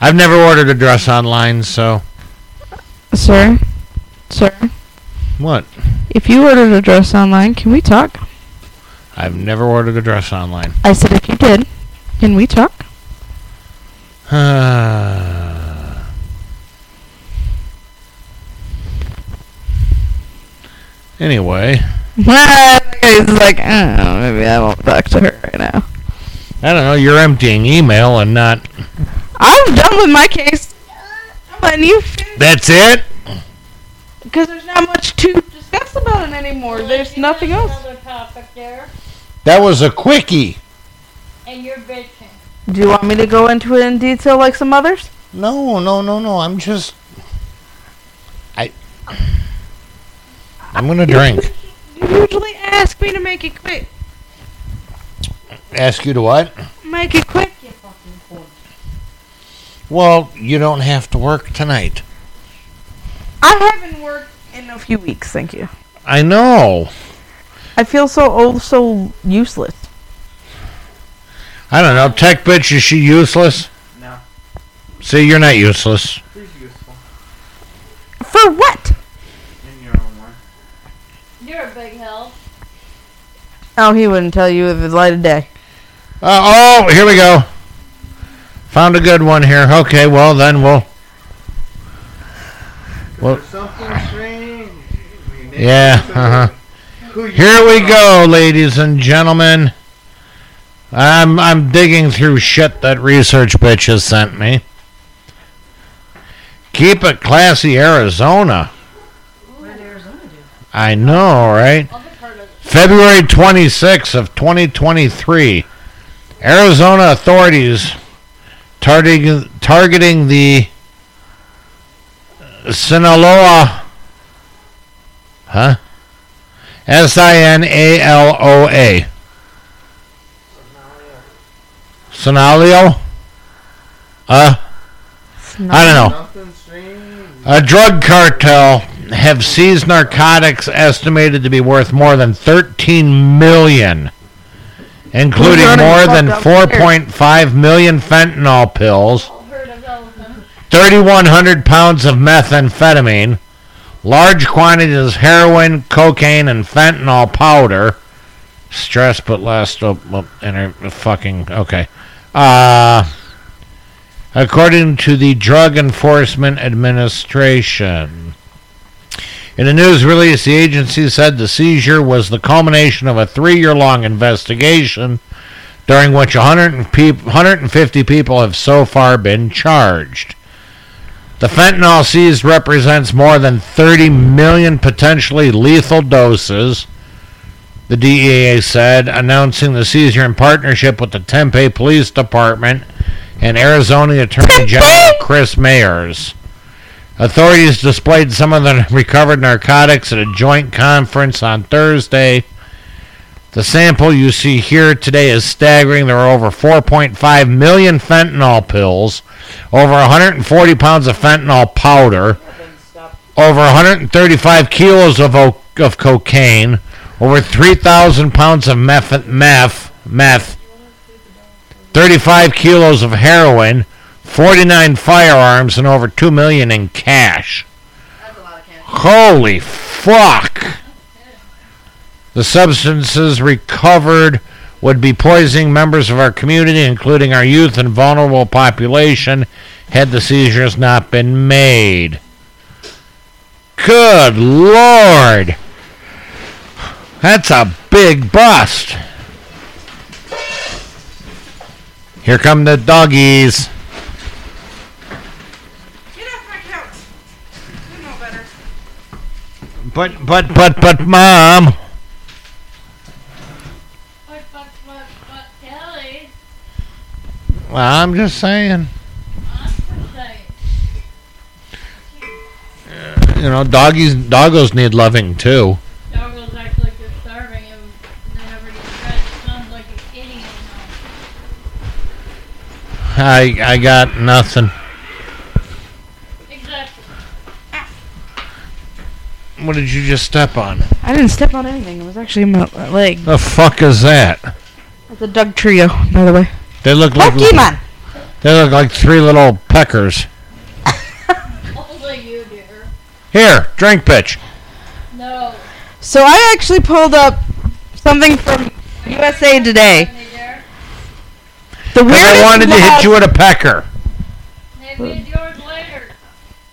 I've never ordered a dress online, so Sir? Sir? what? If you ordered a dress online, can we talk? I've never ordered a dress online. I said if you did, can we talk? Anyway, He's like, oh, maybe I won't talk to her right now. I don't know. You're emptying email and not. I'm done with my case. I'm you That's it. because there's not much to discuss about it anymore. There's nothing else. Another topic there, That was a quickie. and you're bitching. Do you want me to go into it in detail like some others? No, no, no, no. I'm just. I. I'm gonna drink. You usually ask me to make it quick. Ask you to what? Make it quick. You fucking cunt. Well, you don't have to work tonight. I haven't worked in a few weeks, thank you. I know. I feel so old, so useless. I don't know. Tech bitch, is she useless? No. See, you're not useless. She's useful. For what? You're a big help. Oh, he wouldn't tell you if it's light of day. Uh, oh, here we go. Found a good one here. Okay, well then we'll. Well- something strange. Yeah, uh-huh. Here we go, ladies and gentlemen. I'm I'm digging through shit that research bitch has sent me. Keep it classy, Arizona. I know, right? Other part of it. February 26th of 2023, Arizona authorities targeting targeting the Sinaloa, huh? S I N A L O A. Sinalio? Uh, I don't know. A drug cartel have seized narcotics estimated to be worth more than 13 million, including more than 4.5 million fentanyl pills, Herd of elephants. 3,100 pounds of methamphetamine, large quantities of heroin, cocaine, and fentanyl powder. Stress, but last, oh, well, inter, fucking, okay. Uh, according to the Drug Enforcement Administration. In a news release, the agency said the seizure was the culmination of a three year long investigation during which 100 and peop 150 people have so far been charged. The fentanyl seized represents more than 30 million potentially lethal doses, the DEA said, announcing the seizure in partnership with the Tempe Police Department and Arizona Attorney General Kris Mayes. Authorities displayed some of the recovered narcotics at a joint conference on Thursday. The sample you see here today is staggering. There are over 4.5 million fentanyl pills, over 140 pounds of fentanyl powder, over 135 kilos of, o- of cocaine, over 3,000 pounds of meth, meth, meth, 35 kilos of heroin, 49 firearms, and over 2 million in cash. cash. Holy fuck! The substances recovered would be poisoning members of our community, including our youth and vulnerable population, had the seizures not been made. Good lord! That's a big bust. Here come the doggies. But, but, but, but, mom. But, but, but, but, Kelly, Well, I'm just saying. I'm just saying. You know, doggies, doggos need loving too. Doggos act like they're starving and they never get fed. Sounds like an idiot. I, I got nothing. What did you just step on? I didn't step on anything. It was actually my my leg. The fuck is that? It's a Dugtrio, by the way. They look like Pokemon! they look like three little peckers. Only you, dear. Here, drink, bitch. No. So I actually pulled up something from USA Today. Honey. The Because I wanted to hit you with a pecker. Maybe it's yours later.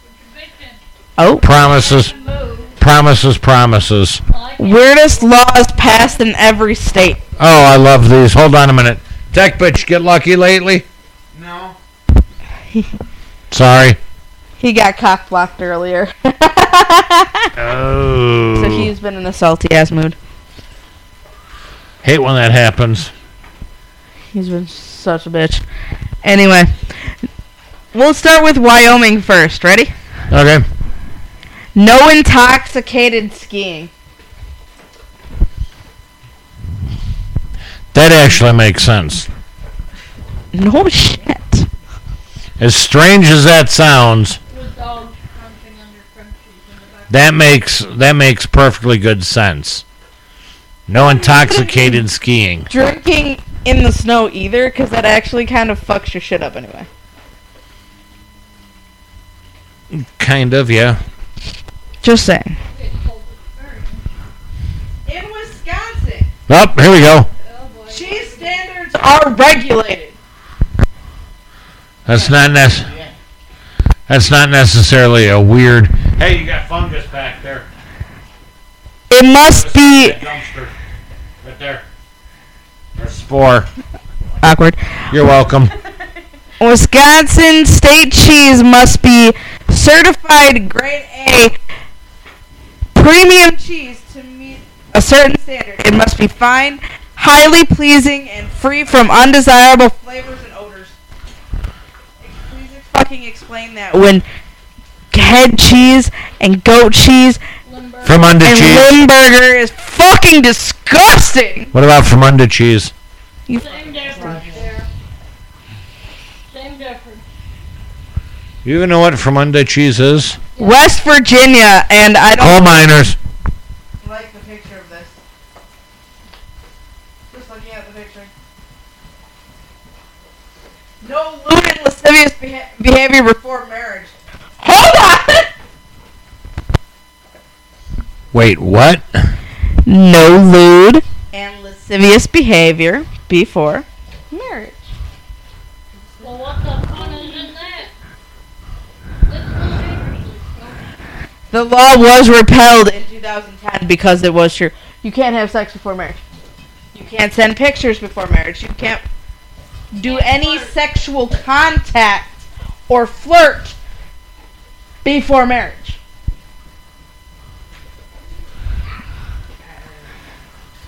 With your bitchin'. Oh. Promises, Move. Promises, promises. Weirdest laws passed in every state. Oh, I love these. Hold on a minute. Tech bitch, get lucky lately? No. Sorry. He got cock blocked earlier. Oh. so he's been in a salty ass mood. Hate when that happens. He's been such a bitch. Anyway, we'll start with Wyoming first. Ready? Okay. No intoxicated skiing. That actually makes sense. No shit. As strange as that sounds, with dogs crunching under crunchies in the back. that makes that makes perfectly good sense. No intoxicated skiing. Drinking in the snow either, because that actually kind of fucks your shit up anyway. Kind of, yeah. Just saying. Getting cold as In Wisconsin, Oh, here we go. Oh cheese standards Are regulated. That's not nec- That's not necessarily a weird. Hey, you got fungus back there. It must be dumpster. Right there. There's spore. awkward. You're welcome. Wisconsin state cheese must be certified grade A premium cheese to meet a certain standard. It must be fine, highly pleasing, and free from undesirable flavors and odors. Please fucking explain that when head cheese and goat cheese Limber. From under and cheese. Limburger is fucking disgusting. What about from under cheese? Same difference there. Same difference. You even know what from under cheese is? West Virginia, and I don't. Coal miners. like the picture of this. Just looking at the picture. No lewd and lascivious beha- behavior before marriage. Hold on! Wait, what? No lewd and lascivious behavior before marriage. Well, what the fun is in that? It's dangerously so. The law was repealed in 2010 because it was true. You can't have sex before marriage. You can't send pictures before marriage. You can't do any sexual contact or flirt before marriage.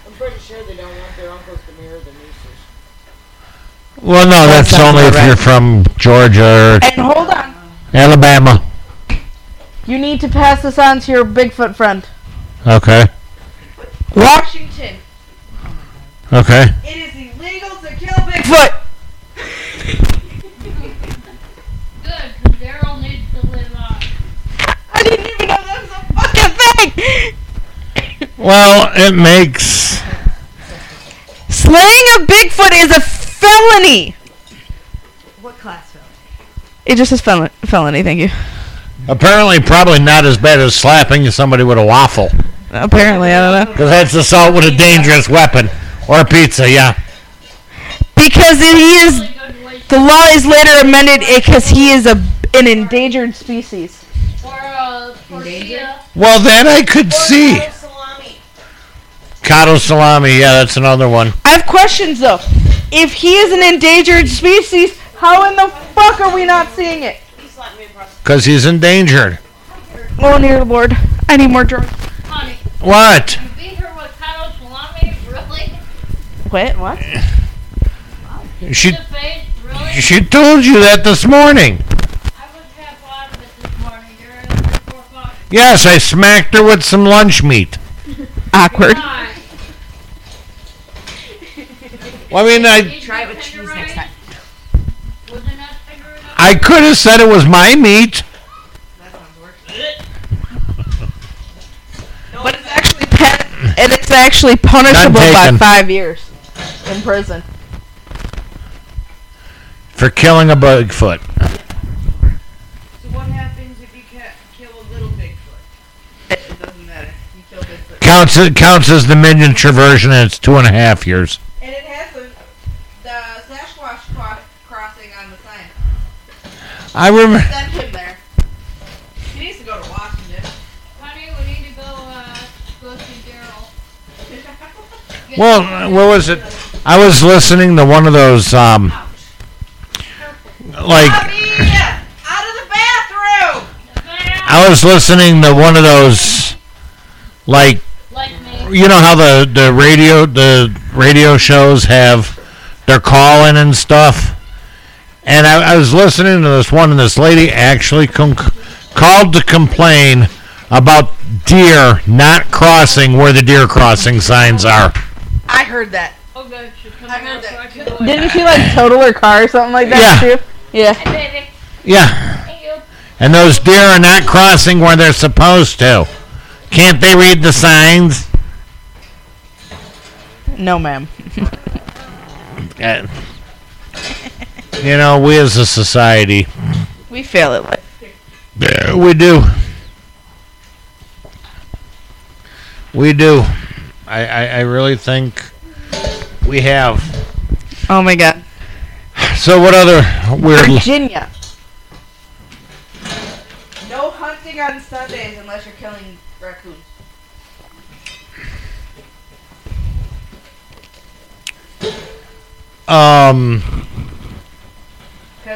I'm pretty sure they don't want their uncles to mirror their nieces. Well, no, That that's only if about you're from Georgia And hold on. Alabama. You need to pass this on to your Bigfoot friend. Okay. Washington. Okay. It is illegal to kill Bigfoot. Good, because Daryl needs to live on. I didn't even know that was a fucking thing. Well, it makes. Slaying a Bigfoot is a felony. What class film? It just says fel- felony. Thank you. Apparently, probably not as bad as slapping somebody with a waffle. Apparently, I don't know. Because that's assault with a dangerous weapon. Or pizza, yeah. Because he is Really good way the law is later amended because he is a an endangered species. Well, that I could see. Salami. Cotto salami, yeah, that's another one. I have questions though. If he is an endangered species, how in the fuck are we not seeing it? He slapped me across Because he's endangered. Oh, near the board. I need more drugs. Honey, What? you beat her with Cotto salami? Really? Wait, what? She face? Really? she told you that this morning. I was half out of it this morning. You're at 4 o'clock. Yes, I smacked her with some lunch meat. Awkward. Why? Well, I mean, I Did Try it with cheese tenderize? next time. Was it not tenderized? I could have said it was my meat. That sounds worse. But it's actually pen- and it's actually punishable by five years in prison. For killing a Bigfoot. So what happens if you ca- kill a little Bigfoot? It doesn't matter. You kill Bigfoot. Counts counts as the miniature version, and it's two and a half years. And it has the the Sasquatch cro- crossing on the sign. I remember. Send him there. He needs to go to Washington. Honey, we need to go, uh, go see Daryl. Get Well, what was it? I was listening to one of those, um, like Bobby, out of the bathroom. I was listening to one of those, like Like me. you know how the the radio the radio shows have their call in and stuff. And I, I was listening to this one, and this lady actually com- called to complain about deer not crossing where the deer crossing signs are. I heard that. Oh, good. She's coming I heard out so that I can go Didn't she like total her car or something like that Yeah. too? Yeah. Hey. Yeah, and those deer are not crossing where they're supposed to. Can't they read the signs? No, ma'am. Uh, you know, we as a society, We fail it. Like Yeah, we do. We do. I, I, I really think we have. oh my god. So what other weird? Virginia. No hunting on Sundays unless you're killing raccoons. Um,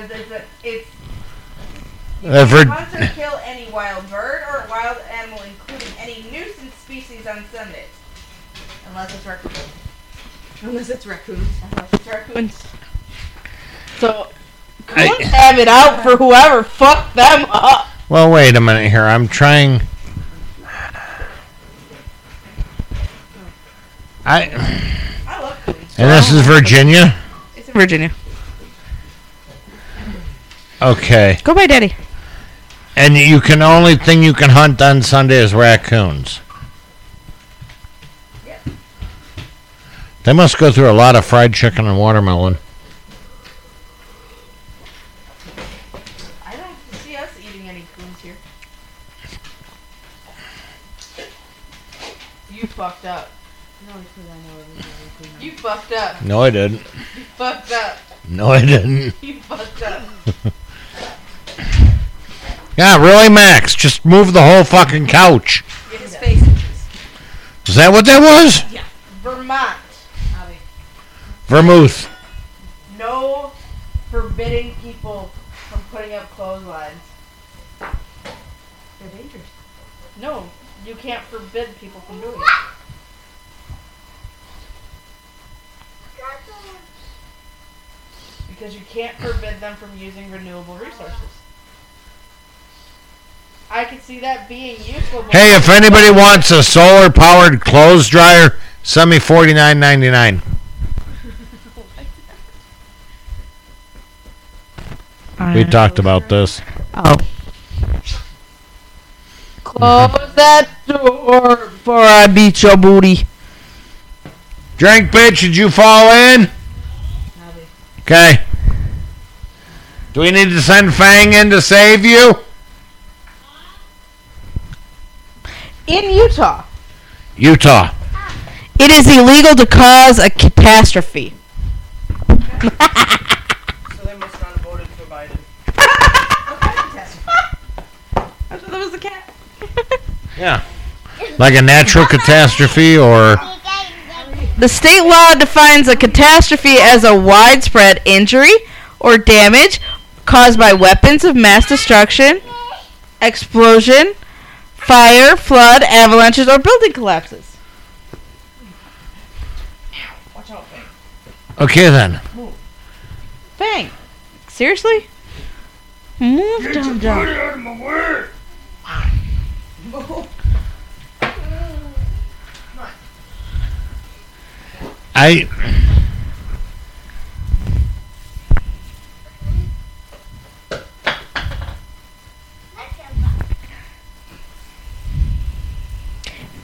Because it's a, it's uh, Vir- hunt or kill any wild bird or wild animal, including any nuisance species on Sundays. Unless it's raccoons. Unless it's raccoons. Unless it's raccoons. So, I- coons have it out for whoever fucked them up. well, wait a minute here. I'm trying. I I love coons. and this is Virginia. It's in Virginia. Okay, Go by daddy. and you can only thing you can hunt on Sunday is raccoons. They must go through a lot of fried chicken and watermelon. I don't see us eating any coons here. You fucked up. No, because I know everything. You fucked up. No, I didn't. You fucked up. No, I didn't. You fucked up. Yeah, really, Max? Just move the whole fucking couch. His face. Is that what that was? Yeah. Vermont. Vermouth. No forbidding people from putting up clotheslines. They're dangerous. No, you can't forbid people from doing it. Because you can't forbid them from using renewable resources. I could see that being useful. Hey, if anybody wants a solar powered clothes dryer, send me forty nine ninety nine. We talked about this. Oh. Close that door before I beat your booty. Drink bitch, did you fall in? Okay. Do we need to send Fang in to save you? In Utah, Utah. it is illegal to cause a catastrophe. So they must not have voted for Biden. I thought that was a cat. Yeah. Like a natural catastrophe or The state law defines a catastrophe as a widespread injury or damage caused by weapons of mass destruction, explosion, fire, flood, avalanches, or building collapses. Watch out, Fang. Okay then. Bang. Seriously? Move down, down. out of my way! I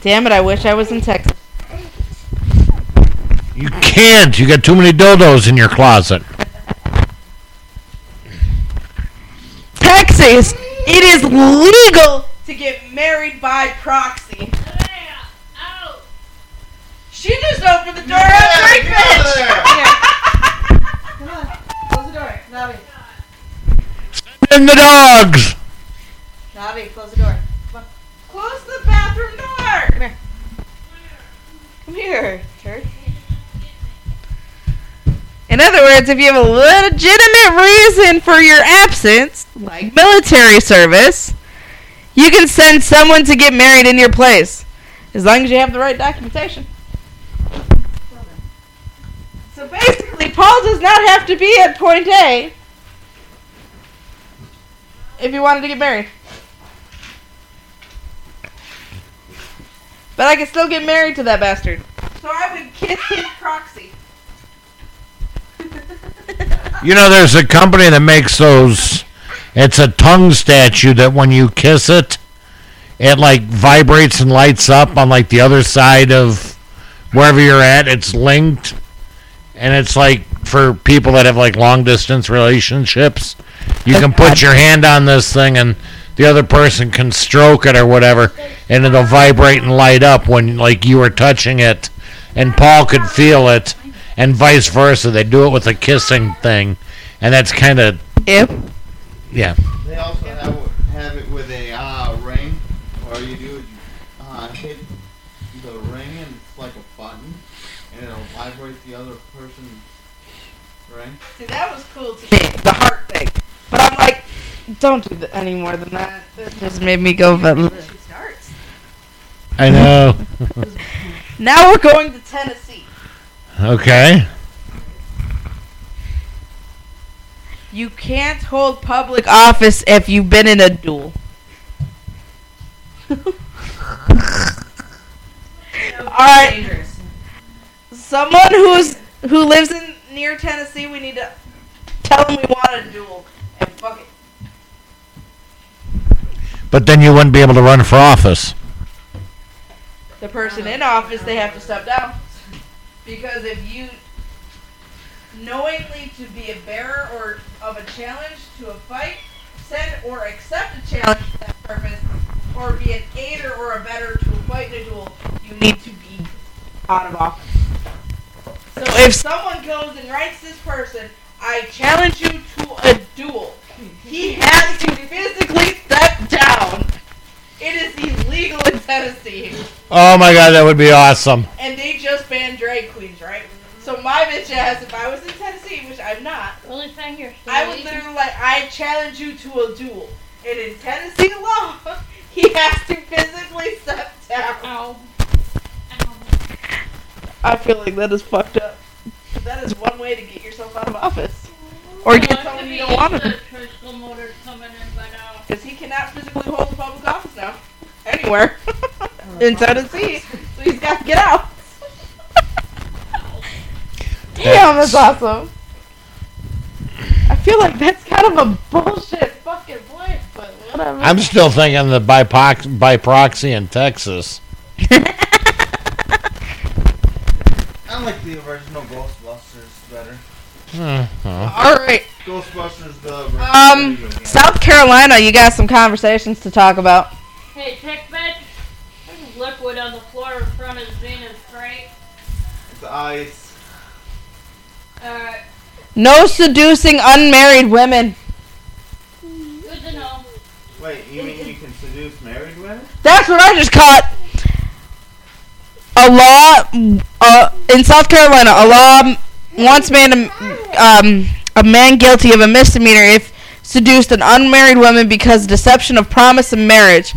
Damn it, I wish I was in Texas. you can't. You got too many dildos in your closet. Texas! It is legal to get married by proxy. Ow! She just opened the door out right bitch! Come on. Close the door. Navi. And the dogs. Navi, close the door. Close the bathroom door! Come here, turd. In other words, if you have a legitimate reason for your absence, like military service, you can send someone to get married in your place, as long as you have the right documentation. So basically, Paul does not have to be at point A if you wanted to get married. But I can still get married to that bastard. So I would kiss his proxy. You know, there's a company that makes those. It's a tongue statue that when you kiss it, it like vibrates and lights up on like the other side of wherever you're at. It's linked, and it's like for people that have like long distance relationships. You can put your hand on this thing, and the other person can stroke it or whatever, and it'll vibrate and light up when like you were touching it, and Paul could feel it, and vice versa. They do it with a kissing thing, and that's kind of Yep. yeah. They also have, have it with a uh, ring. All you do is you uh, hit the ring and it's like a button, and it'll vibrate the other person's ring. See, that was cool to me, the heart thing. But I'm like, don't do that any more than that. That just made me go. But She starts. I know. now we're going to Tennessee. okay. You can't hold public office if you've been in a duel. All right, Dangerous. someone who's who lives in near Tennessee, we need to tell them we want a duel and fuck it. But then you wouldn't be able to run for office. the person in office, they have to step down. Because if you knowingly to be a bearer or of a challenge to a fight, send or accept a challenge for that purpose, or be an aider or a better to a fight in a duel, you need to be out of office. So if someone goes and writes this person, I challenge you to a duel, he has to physically step down. It is illegal in Tennessee. Oh my god, that would be awesome. And they just banned drag queens, right? So So my bitch ass, if I was in Tennessee, which I'm not, The only thing you're I would literally like I challenge you to a duel. And in Tennessee law, he has to physically step down. Ow. I feel like that is fucked up. That is one way to get yourself out of office. Or get Well, someone you don't want the to. Crystal motors coming in by now. Because he cannot physically hold a public office now. Anywhere. in Tennessee. So he's got to get out. Damn, that's awesome. I feel like that's kind of a bullshit fucking point, but whatever. I'm still thinking the by, prox- by proxy in Texas. I like the original Ghostbusters better. Uh-huh. Alright. Ghostbusters the Um, video. South Carolina, you got some conversations to talk about. Hey, tech bitch. There's liquid on the floor in front of Zena's crate. It's ice. Alright, No seducing unmarried women. good to know. Wait, you mean you can seduce married women? That's what I just caught. A law uh, in South Carolina, a law wants man to, um, a man guilty of a misdemeanor if seduced an unmarried woman because deception of promise of marriage.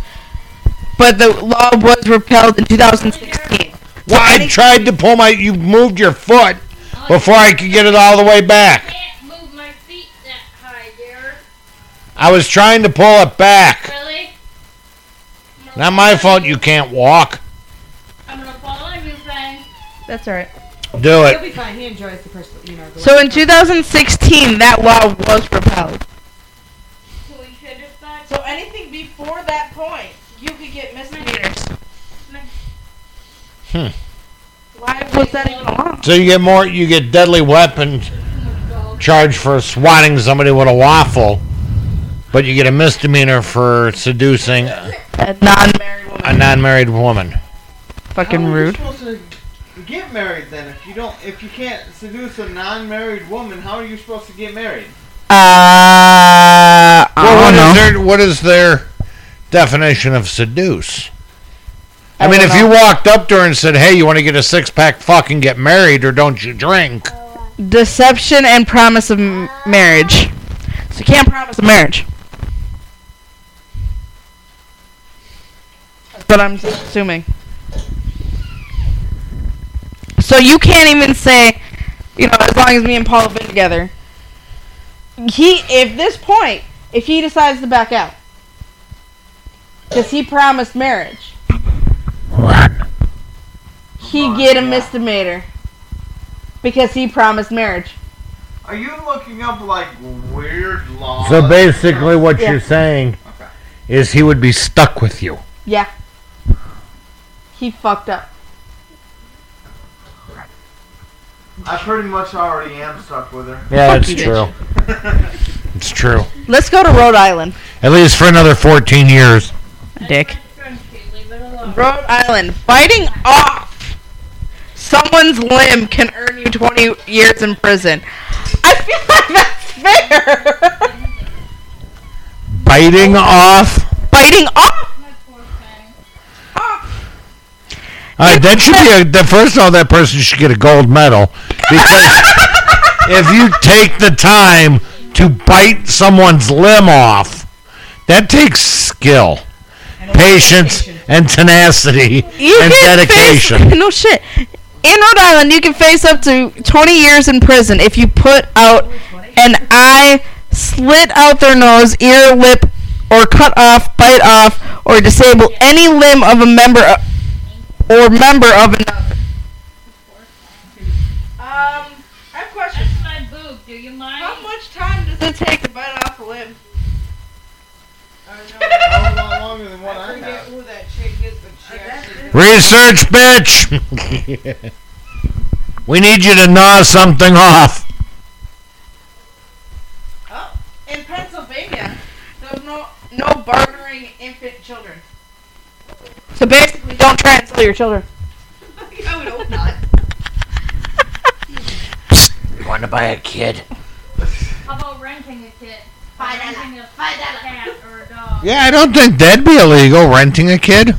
But the law was repealed in 2016. Well, I tried to pull my. You moved your foot before I could get it all the way I back. can't move my feet that high, dear. I was trying to pull it back. Really? Not my fault you can't walk. I'm gonna fall on you, Fang. That's alright. Do He'll it. be fine. He enjoys the person, you know. The So in 2016, that law was repealed. Can we share this back? So anything before that point, you could get misdemeanors. Hmm. Why was that even a law? So you get more. You get deadly weapon charged for swatting somebody with a waffle, but you get a misdemeanor for seducing A non-married woman. a non-married woman. Fucking How are you rude. supposed to get married then? If you don't, if you can't seduce a non-married woman, how are you supposed to get married? Uh, Well, what I is don't know. their what is their definition of seduce? I, I mean, don't if you walked up to her and said, "Hey, you want to get a six pack? Fucking get married, or don't you drink?" Deception and promise of m- marriage. So you can't promise a marriage. That's what I'm assuming. So you can't even say, you know, as long as me and Paul have been together. He, if this point, if he decides to back out, because he promised marriage, Run. he get a misdemeanor because he promised marriage. Are you looking up like weird laws? So basically, what Yeah. you're saying Okay. is he would be stuck with you. Yeah. He fucked up. I pretty much already am stuck with her. Yeah, Fuck that's you, true. It's true. Let's go to Rhode Island. At least for another 14 years. Dick. Friend, leave it alone. Rhode Island. Fighting off someone's limb can earn you 20 years in prison. I feel like that's fair. Biting off. Biting off. All right, that should be a. The first of all, that person should get a gold medal because if you take the time to bite someone's limb off, that takes skill, patience, and tenacity You and dedication. Face, no shit. In Rhode Island, you can face up to 20 years in prison if you put out an eye, slit out their nose, ear, lip, or cut off, bite off, or disable any limb of a member o- or member of another. Um, I have a question. That's my boob. Do you mind? How much time does it take to bite off a limb? That was a lot longer than what I I forget have. who that chick is, but she actually. Research, bitch. we need you to gnaw something off. Oh, in Pennsylvania, there's no no bartering infant children. So basically, don't try and sell your children. I would hope not. You want to buy a kid? How about renting a kid? Five dollar. renting a Five dollar. cat or a dog. Yeah, I don't think that'd be illegal. Renting a kid.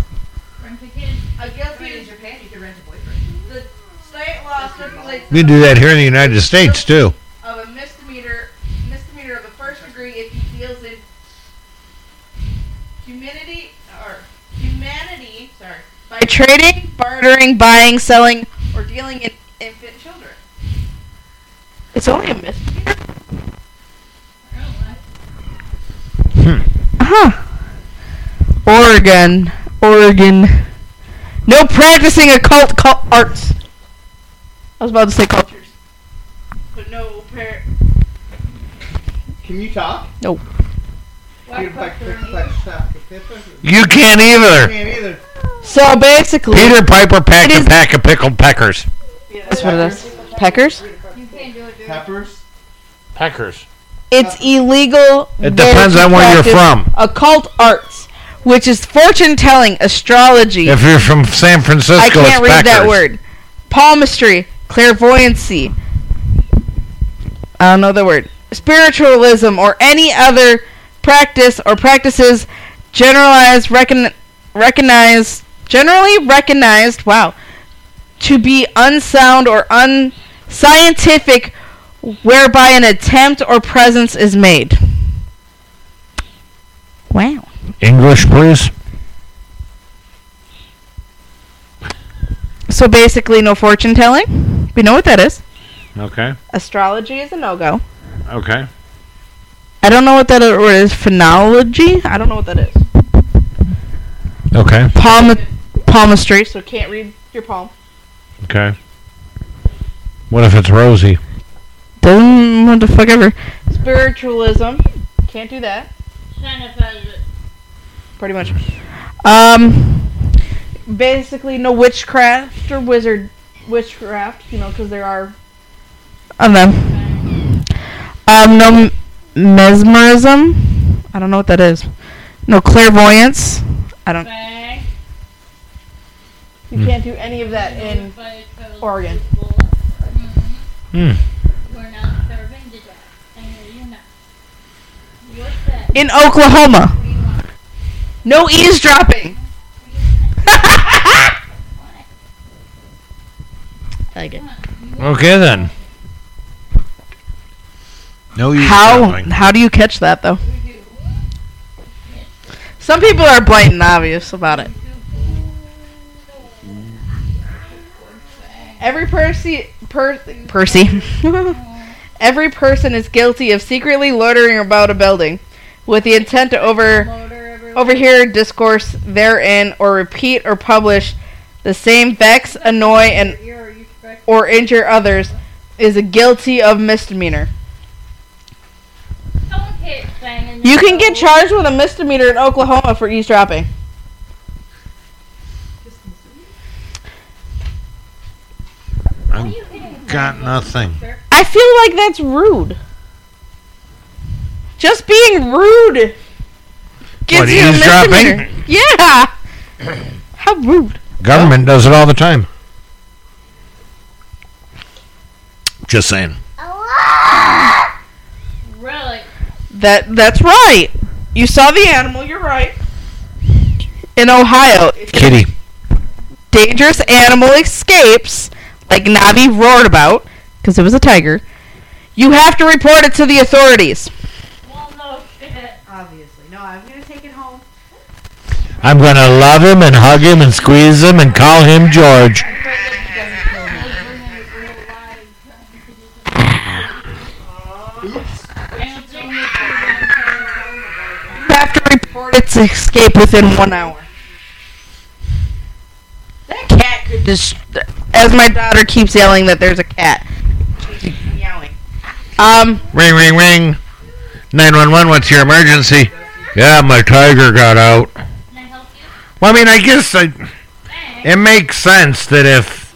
Rent a kid. I guess in Japan, you can rent a boyfriend. the state law stipulates You do that here in the United States too. of a misdemeanor misdemeanor of the first degree if he deals in humanity or humanity sorry by trading, bartering, buying, selling, or dealing in infant children. It's only a misdemeanor. Hmm. Huh. Oregon, Oregon. No practicing occult cult arts. I was about to say cultures, but no par- Can you talk? Nope. You can't either. can't either. So basically, Peter Piper packed It a is- pack of pickled peckers. that's what it is. Peckers. You can't do it, dude. Peppers. Peckers. It's illegal. It there depends to on where you're practice from. Occult arts, which is fortune telling, astrology. If you're from San Francisco, I can't it's read that peckers. word. Palmistry, clairvoyancy. I don't know the word. Spiritualism or any other practice or practices generalized recon- recognized generally recognized wow to be unsound or unscientific whereby an attempt or presence is made. Wow. English, please. So basically no fortune telling. We know what that is. Okay. Astrology is a no go. Okay. I don't know what that word is. Phonology? I don't know what that is. Okay. Palm palmistry, so can't read your palm. Okay. What if it's rosy? Doesn't what the fuck ever. Spiritualism. Can't do that. Santa has it. Pretty much. Um basically no witchcraft or wizard witchcraft, you know, because there are of them. Um no m- mesmerism. I don't know what that is. No clairvoyance. I don't Bang. you can't do any of that in Oregon. Hmm. We're not serving the dead. I know you're not. What's that? in Oklahoma. What do you want? No eavesdropping. I like it. Okay then. No use How how do you catch that though? Some people are blatant obvious about it. Every Percy per Percy Every person is guilty of secretly loitering about a building with the intent to over overhear discourse therein or repeat or publish the same vex, annoy and you or injure others is a guilty of misdemeanor. Someone can't bang in You can get charged with a misdemeanor in Oklahoma for eavesdropping. I've got nothing. I feel like that's rude. Just being rude gives What, you a eavesdropping? misdemeanor. Yeah. How rude. Government does it all the time. Just saying. Really? That that's right. You saw the animal. You're right. In Ohio, Kitty. dangerous animal escapes, like Navi roared about, because it was a tiger, you have to report it to the authorities. Well, no shit. Obviously. No, I'm gonna take it home. I'm gonna love him and hug him and squeeze him and call him George. You have to report its escape within one hour. That cat could just, as my daughter keeps yelling that there's a cat. Yelling. Um, Ring, ring, ring. 911, what's your emergency? Yeah, my tiger got out. Can I help you? Well, I mean, I guess I, it makes sense that if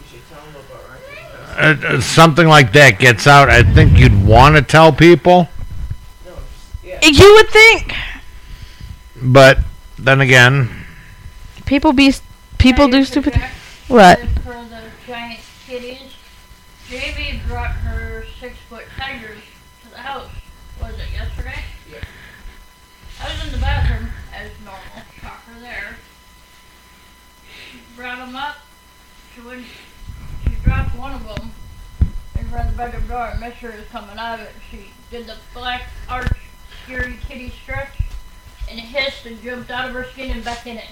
uh, uh, something like that gets out, I think you'd want to tell people. you would think But then again, people be people do stupid. track What? For the giant kitties, Jamie brought her six foot tigers to the house. Was it yesterday? Yeah. I was in the bathroom as normal. Caught her there. Brought them up. She wouldn't. She dropped one of them in front of the bedroom door and Miss her was coming out of it. She did the black arch scary kitty stretch and hissed and jumped out of her skin and back in it.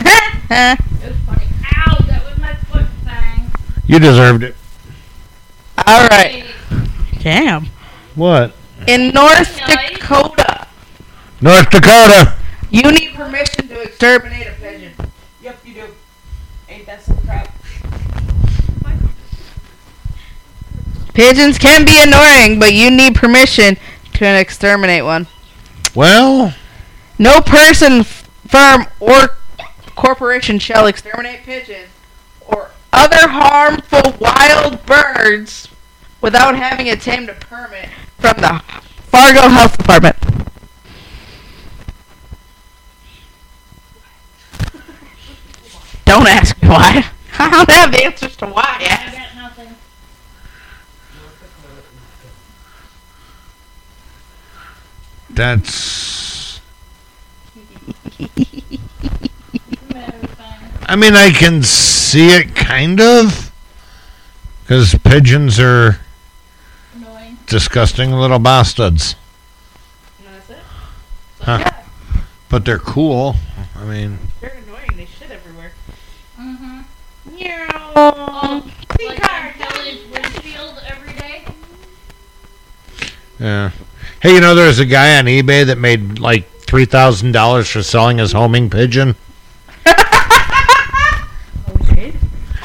It was funny. Ow, that was my foot fang. You deserved it. All right. Damn. What? In North Dakota, North Dakota. you need permission to exterminate a pigeon. Yep, you do. Ain't that some crap? Pigeons can be annoying, but you need permission to exterminate one. Well, No person, firm, or corporation shall exterminate pigeons or other harmful wild birds without having obtained a permit from the Fargo Health Department. Don't ask me why. I don't have answers to why. I got nothing. that's. Matter of fact. I mean, I can see it kind of. Because pigeons are Annoying. disgusting little bastards. That's it. Huh. But they're cool. I mean, They're annoying. They shit everywhere. Mm-hmm. Meow. Clean Like car. on Kelly's windshield every day. yeah. Hey, you know, there's a guy on eBay that made like $3,000 for selling his homing pigeon.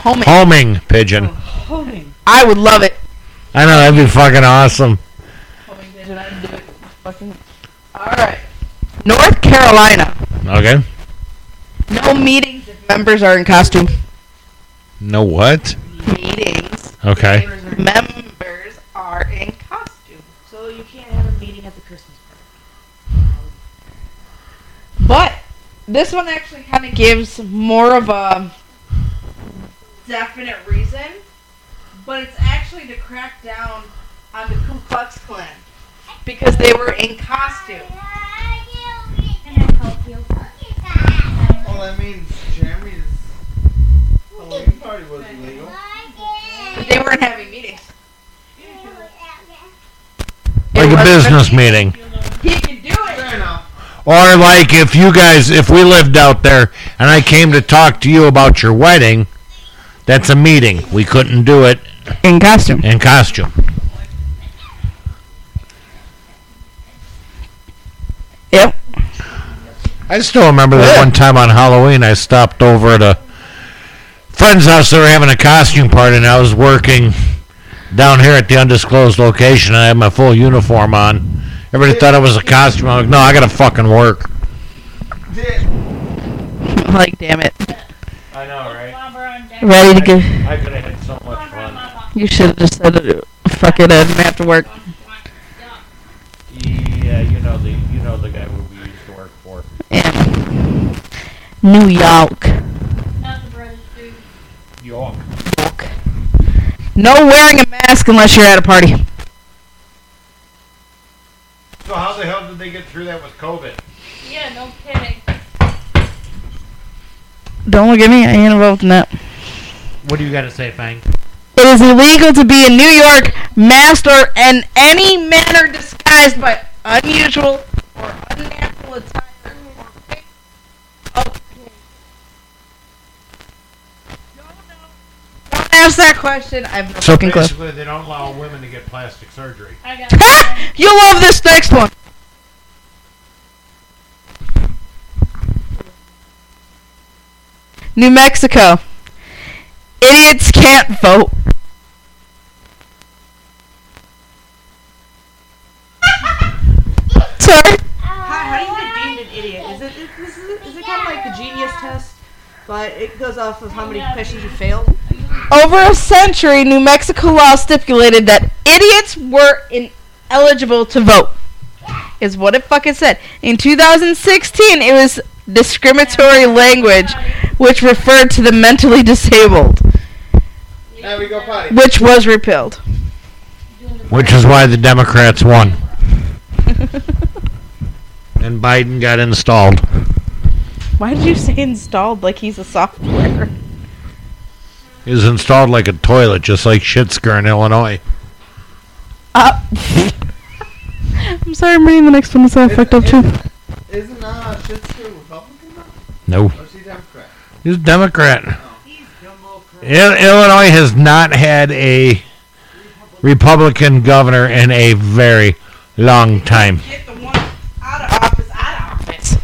Homie. Homing pigeon. Oh, homing. I would love it. I know, that'd be fucking awesome. Homing pigeon. I'd do it. Fucking. All right. North Carolina. Okay. No meetings if members are in costume. No what? Meetings. Okay. Members are in costume. This one actually kind of gives more of a definite reason. But it's actually to crack down on the Ku Klux Klan because they were in costume. And I help you. Well, that means Jeremy's Halloween party was illegal. But they weren't having meetings. Like a business meeting. He can do it. Fair enough. Or like if you guys, if we lived out there and I came to talk to you about your wedding, that's a meeting. We couldn't do it In costume. in costume. Yep. I still remember that one time on Halloween I stopped over at a friend's house. They were having a costume party and I was working down here at the undisclosed location. I had my full uniform on. Everybody thought it was a costume. I'm like, no, I gotta fucking work. Like, damn it. I know, right? Barbara on deck. Ready to go. I could have had so much fun. You should have just said, fuck it, I didn't have to work. Yeah, you know the you know the guy we used to work for. Yeah. New York. Not the brothers, dude. York. No wearing a mask unless you're at a party. So how the hell did they get through that with COVID? Yeah, no kidding. Don't look at me, I ain't involved in that. What do you got to say, Fang? It is illegal to be in New York masked or in any manner disguised by unusual or unnatural attire. or fake- Okay. Oh, Don't ask that question. I have no So fucking clue. basically, they don't allow women to get plastic surgery. I got nothing. You love this next one. New Mexico. Idiots can't vote. Sorry. How, how do you get deemed an idiot? Is it, is it, is it kind of like the genius test? But it goes off of how many questions you failed? Over a century, New Mexico law stipulated that idiots were ineligible to vote. Is what it fucking said. In 2016, it was discriminatory language which referred to the mentally disabled, there we go, potty. which was repealed. Which is why the Democrats won. and Biden got installed. Why did you say installed like he's a software? is installed like a toilet, just like Shitsker in Illinois. Uh, I'm sorry, I'm reading the next one. Is that fucked up too? Isn't uh Shitsker Republican though? No, Or is he Democrat? he's a Democrat. He's Il- Illinois has not had a Republican governor in a very long time. Get the one out of office, out of office.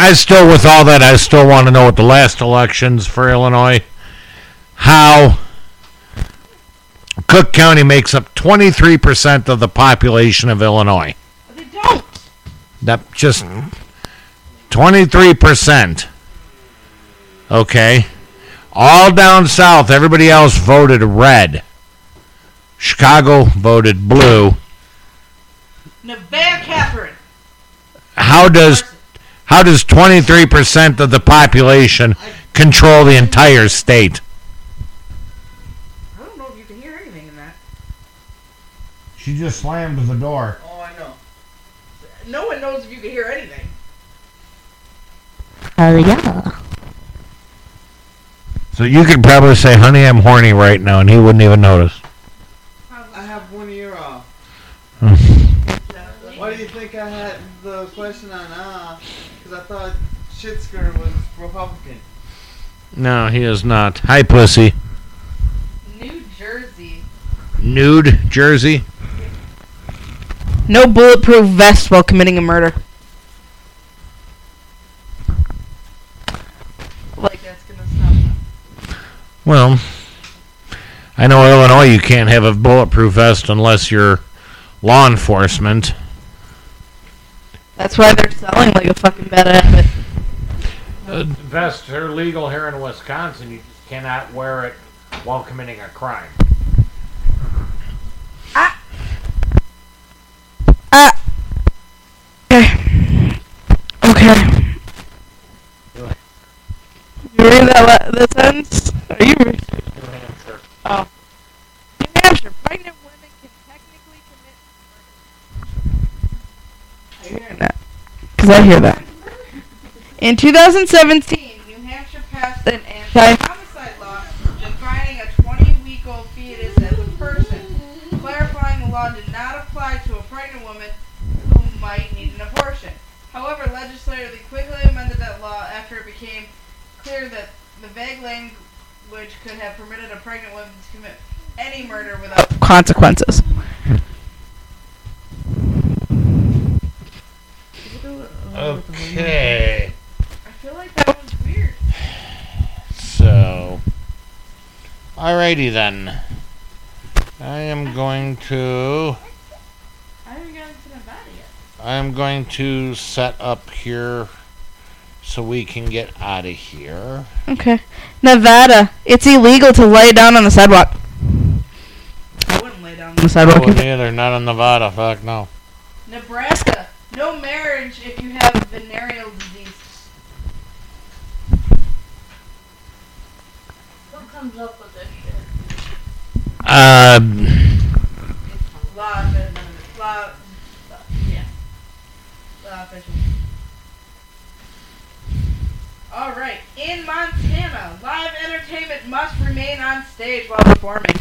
I still, with all that, I still want to know what the last elections for Illinois, how Cook County makes up 23% of the population of Illinois. They don't. That just 23%. Okay. All down south, everybody else voted red. Chicago voted blue. Nevada Catherine. How does how does 23% of the population control the entire state? I don't know if you can hear anything in that. She just slammed the door. Oh, I know. No one knows if you can hear anything. Oh yeah. So you could probably say, "Honey, I'm horny right now," and he wouldn't even notice. I have one ear off. Why do you think I had the question on ah? Because I thought Shitsker was Republican. no, he is not. Hi, pussy. New Jersey. Nude Jersey. No bulletproof vest while committing a murder. Like that's gonna stop. Well, I know Illinois. You can't have a bulletproof vest unless you're law enforcement. That's why they're selling like a fucking bad habit. Uh, vests are legal here in Wisconsin. You just cannot wear it while committing a crime. Ah. Ah. Okay. Okay. You read that la- that sentence? Are you reading? New Hampshire. Oh. New Hampshire. Pregnant women can technically commit murder. Are you hearing Because I hear that. In 2017, New Hampshire passed an anti homicide law defining a 20-week-old fetus as a person. Clarifying the law did not apply to a pregnant woman who might need an abortion. However, legislators quickly amended that law after it became clear that the vague language could have permitted a pregnant woman to commit any murder without consequences. Okay. I feel like that one's weird. So, alrighty then. I am going to. I haven't gotten to Nevada yet. I am going to set up here so we can get out of here. Okay. Nevada. It's illegal to lay down on the sidewalk. I wouldn't lay down. On the sidewalk. Oh, neither. Not in Nevada. Fuck no. Nebraska. No marriage if you have venereal disease. Who comes up with this shit? Uh, Law, law, yeah. Law official. All right. In Montana, live entertainment must remain on stage while performing. But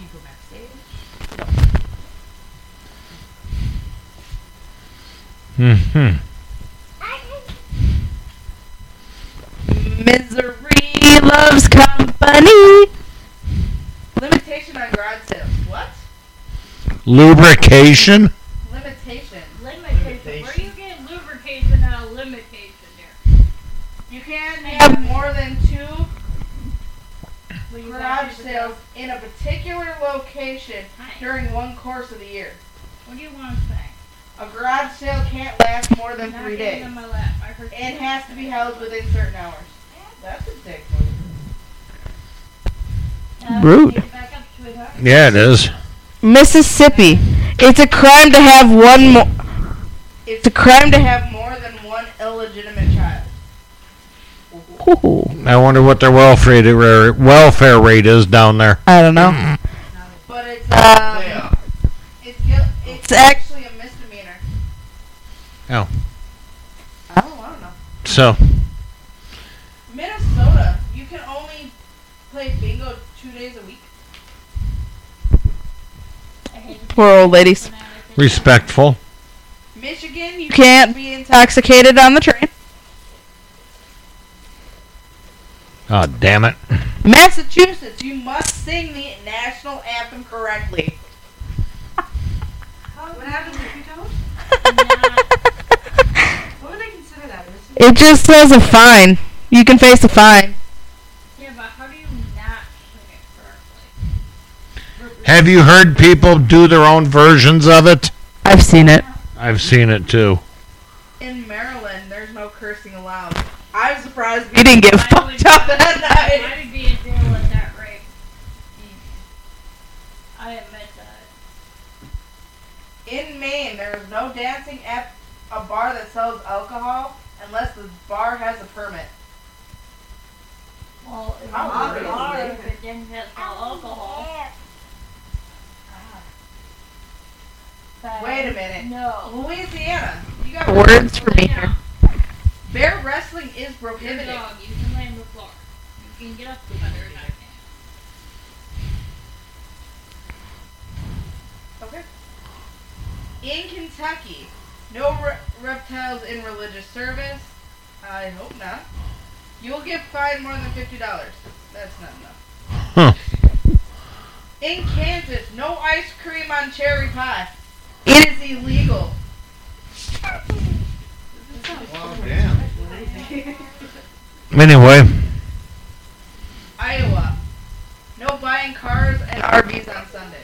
you go backstage. hmm Misery loves company. Limitation on garage sales. What? Lubrication. Limitation. Limitation. Where are you getting lubrication out of limitation here? You can't have more than two garage sales in a particular location Hi. during one course of the year. What do you want to say? A garage sale can't last more than Not three getting days. on my lap. I heard It has to be held within certain hours. That's a dick move. Uh, Rude. take it back up, sweetheart. Yeah, it is. Mississippi. It's a crime to have one more. It's a crime to have more than one illegitimate child. Ooh, I wonder what their welfare rate, welfare rate is down there. I don't know. But it's um, it's it's It's actually a misdemeanor. Oh. Oh, I don't know. So, play bingo two days a week. Poor old ladies. Respectful. Michigan, you You can't be intoxicated on the train. Oh, damn it. Massachusetts, you must sing the national anthem correctly. What happens if you don't? What would they consider that? Is It just says a fine. You can face a fine. Yeah, but how do you not sing it correctly? Have you heard people do their own versions of it? I've seen it. I've seen it too. In Maryland, there's no cursing allowed. I'm surprised You didn't get fucked up that night. I night. would be in jail at that rate. I admit that. In Maine, there is no dancing at a bar that sells alcohol unless the bar has a permit. Well, if How it's bar, if it didn't have no alcohol. Then Wait a minute. No. Louisiana, you got Words for me here. Bear wrestling is You're prohibited. dog. You can lay on the floor. You can get up better than I can. Okay. In Kentucky, no re- reptiles in religious service. I hope not. You will get fined more than fifty dollars. That's not enough. Huh. In Kansas, no ice cream on cherry pie. It is illegal. Wow, damn. Anyway, Iowa, no buying cars and RVs on Sundays.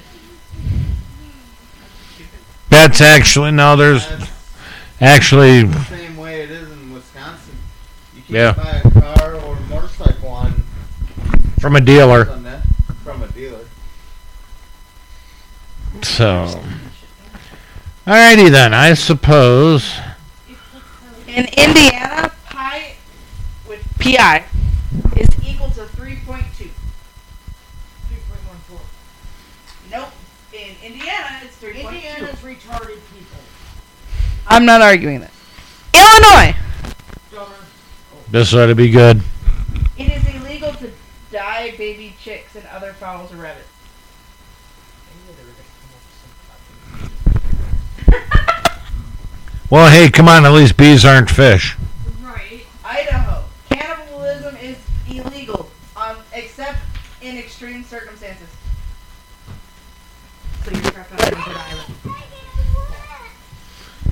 that's actually no. There's That's actually the same way it is in Wisconsin. You can't Yeah. buy a car or a motorcycle on from a dealer. From a dealer. So, alrighty then. I suppose. In Indiana, pi with pi is equal to 3.2. 3.14. Nope. In Indiana, it's 3.2. Indiana's retarded people. I'm not arguing that. Illinois. This ought to be good. It is illegal to dye baby chicks and other fowls or rabbits. Well, hey, come on. At least bees aren't fish. Right. Idaho, cannibalism is illegal, um, except in extreme circumstances. So you're trapped on a desert island.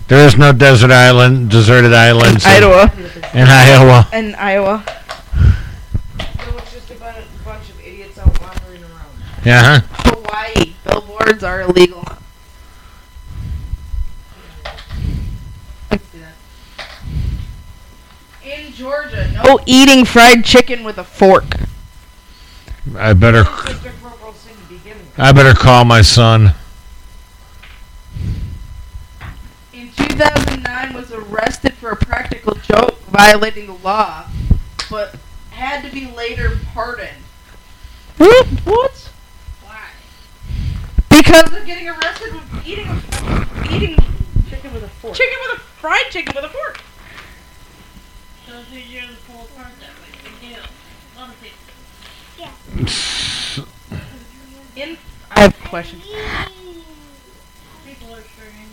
There is no desert island, deserted islands in, Iowa. in Iowa. And Iowa. So it's just a bun- bunch of idiots out wandering around. Yeah. Hawaii, billboards are illegal. In Georgia, no Oh, eating fried chicken with a fork. I better. It's just a purple thing to begin with. I better call my son. in 2009 was arrested for a practical joke violating the law, but had to be later pardoned. What? What? Why? Because Of getting arrested with eating a eating Chicken with a fork. chicken with a fried chicken with a fork. People. In I have questions. Are strange.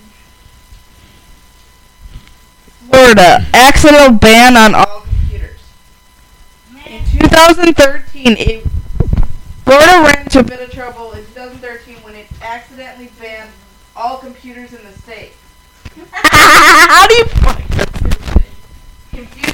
Florida accidental ban on all. computers. In 2013, it, Florida ran into a bit of trouble in 2013 when it accidentally banned all computers in the state. How do you?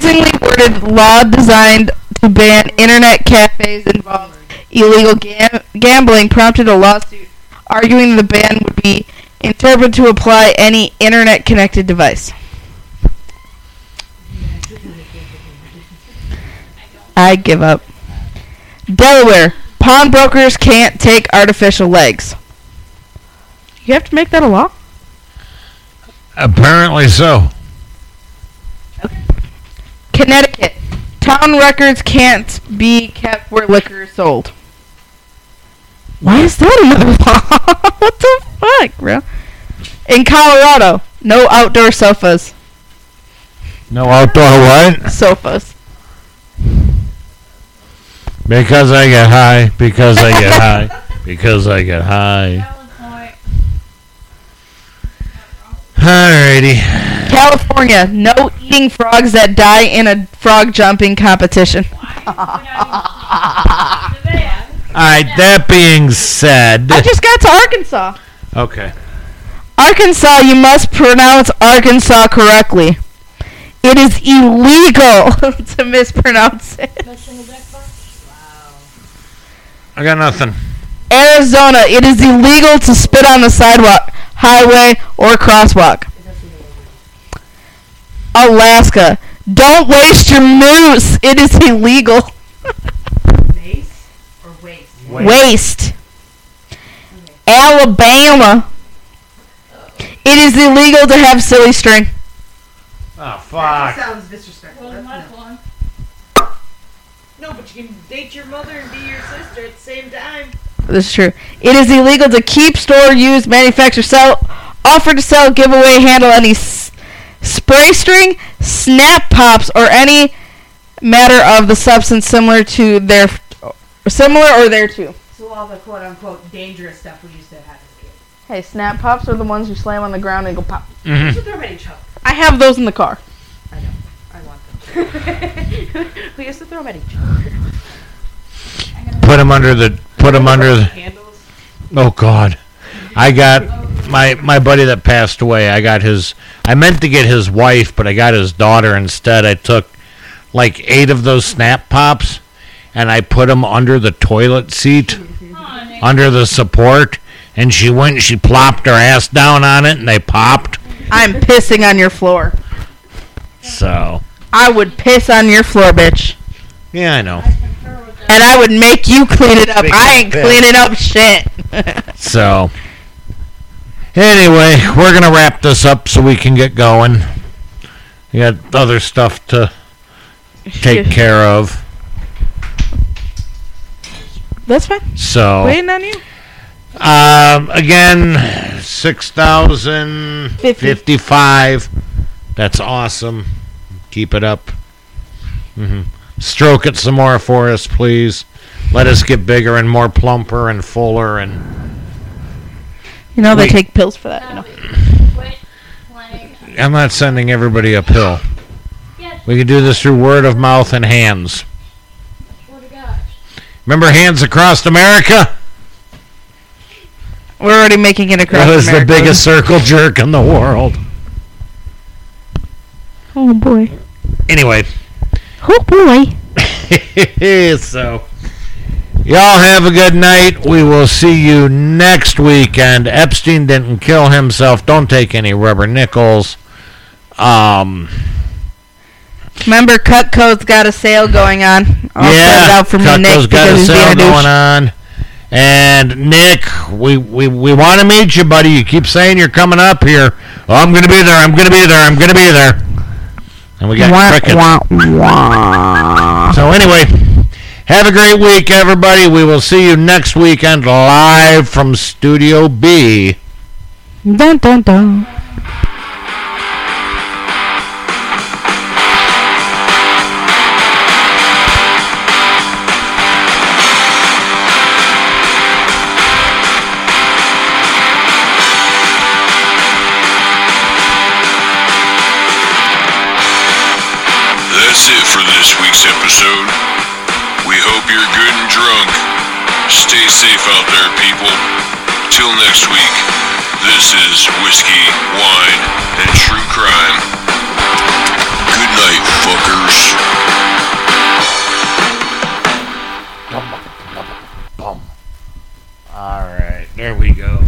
Confusingly worded law designed to ban internet cafes involved illegal gam- gambling prompted a lawsuit arguing the ban would be interpreted to apply any internet connected device. I give up. Delaware. Pawnbrokers can't take artificial legs. You have to make that a law? Apparently so. Connecticut. Town records can't be kept where liquor is sold. Why is that another law? what the fuck, bro? In Colorado, no outdoor sofas. No outdoor what? Sofas. Because I get high. Because I get high. Because I get high. Valid point. Alrighty. California, no eating frogs that die in a frog jumping competition. Alright, that being said. I just got to Arkansas. Okay. Arkansas, you must pronounce Arkansas correctly. It is illegal to mispronounce it. Best single black box? Wow. I got nothing. Arizona, it is illegal to spit on the sidewalk, highway, or crosswalk. Alaska, don't waste your moose. It is illegal. Mace or waste? Waste. Alabama, it is illegal to have silly string. Oh, fuck. sounds disrespectful. Wasn't my That's no. no, but you can date your mother and be your sister at the same time. This is true. It is illegal to keep, store, use, manufacture, sell, offer to sell, give away, handle any s- spray string, snap pops, or any matter of the substance similar to their similar or thereto. So all the quote unquote dangerous stuff we used to have as a. Hey, snap pops are the ones you slam on the ground and go pop. You Mhm. should throw them at each other. I have those in the car. I know. I want them. we used to throw them at each other. Put them under the. Put them under the. Handles. Oh God, I got my my buddy that passed away. I got his. I meant to get his wife, but I got his daughter instead. I took like eight of those snap pops, and I put them under the toilet seat, under the support, and she went. and She plopped her ass down on it, and they popped. I'm pissing on your floor. So I would piss on your floor, bitch. yeah, I know. Concur with that. And I would make you clean it up. I ain't cleaning up shit. So anyway, we're gonna wrap this up so we can get going. We got other stuff to take care of. That's fine. So Waiting on you. Um, again, six thousand fifty-five. That's awesome. Keep it up. hmm Stroke it some more for us, please. Let us get bigger and more plumper and fuller and. You know they Wait. take pills for that. You know. I'm not sending everybody a pill. We can do this through word of mouth and hands. swear to God. Remember Hands Across America? We're already making it across. That was the biggest circle jerk in the world. Oh boy. Anyway. Oh boy. so, y'all have a good night. We will see you next weekend. Epstein didn't kill himself. Don't take any rubber nickels. Um, Remember, Cutco's got a sale going on. I'll yeah, set it out for me, Cutco's Nick, got a sale being a douche. going on. And Nick, we we, we want to meet you, buddy. You keep saying you're coming up here. Oh, I'm gonna be there. I'm gonna be there. I'm gonna be there. And we got Wah, crickets. wah, wah. So anyway, have a great week, everybody. We will see you next weekend live from Studio B. Dun dun dun. Week's episode. We hope you're good and drunk. Stay safe out there, people. Till next week, this is Whiskey, Wine, and True Crime. Good night, fuckers. All right, there we go.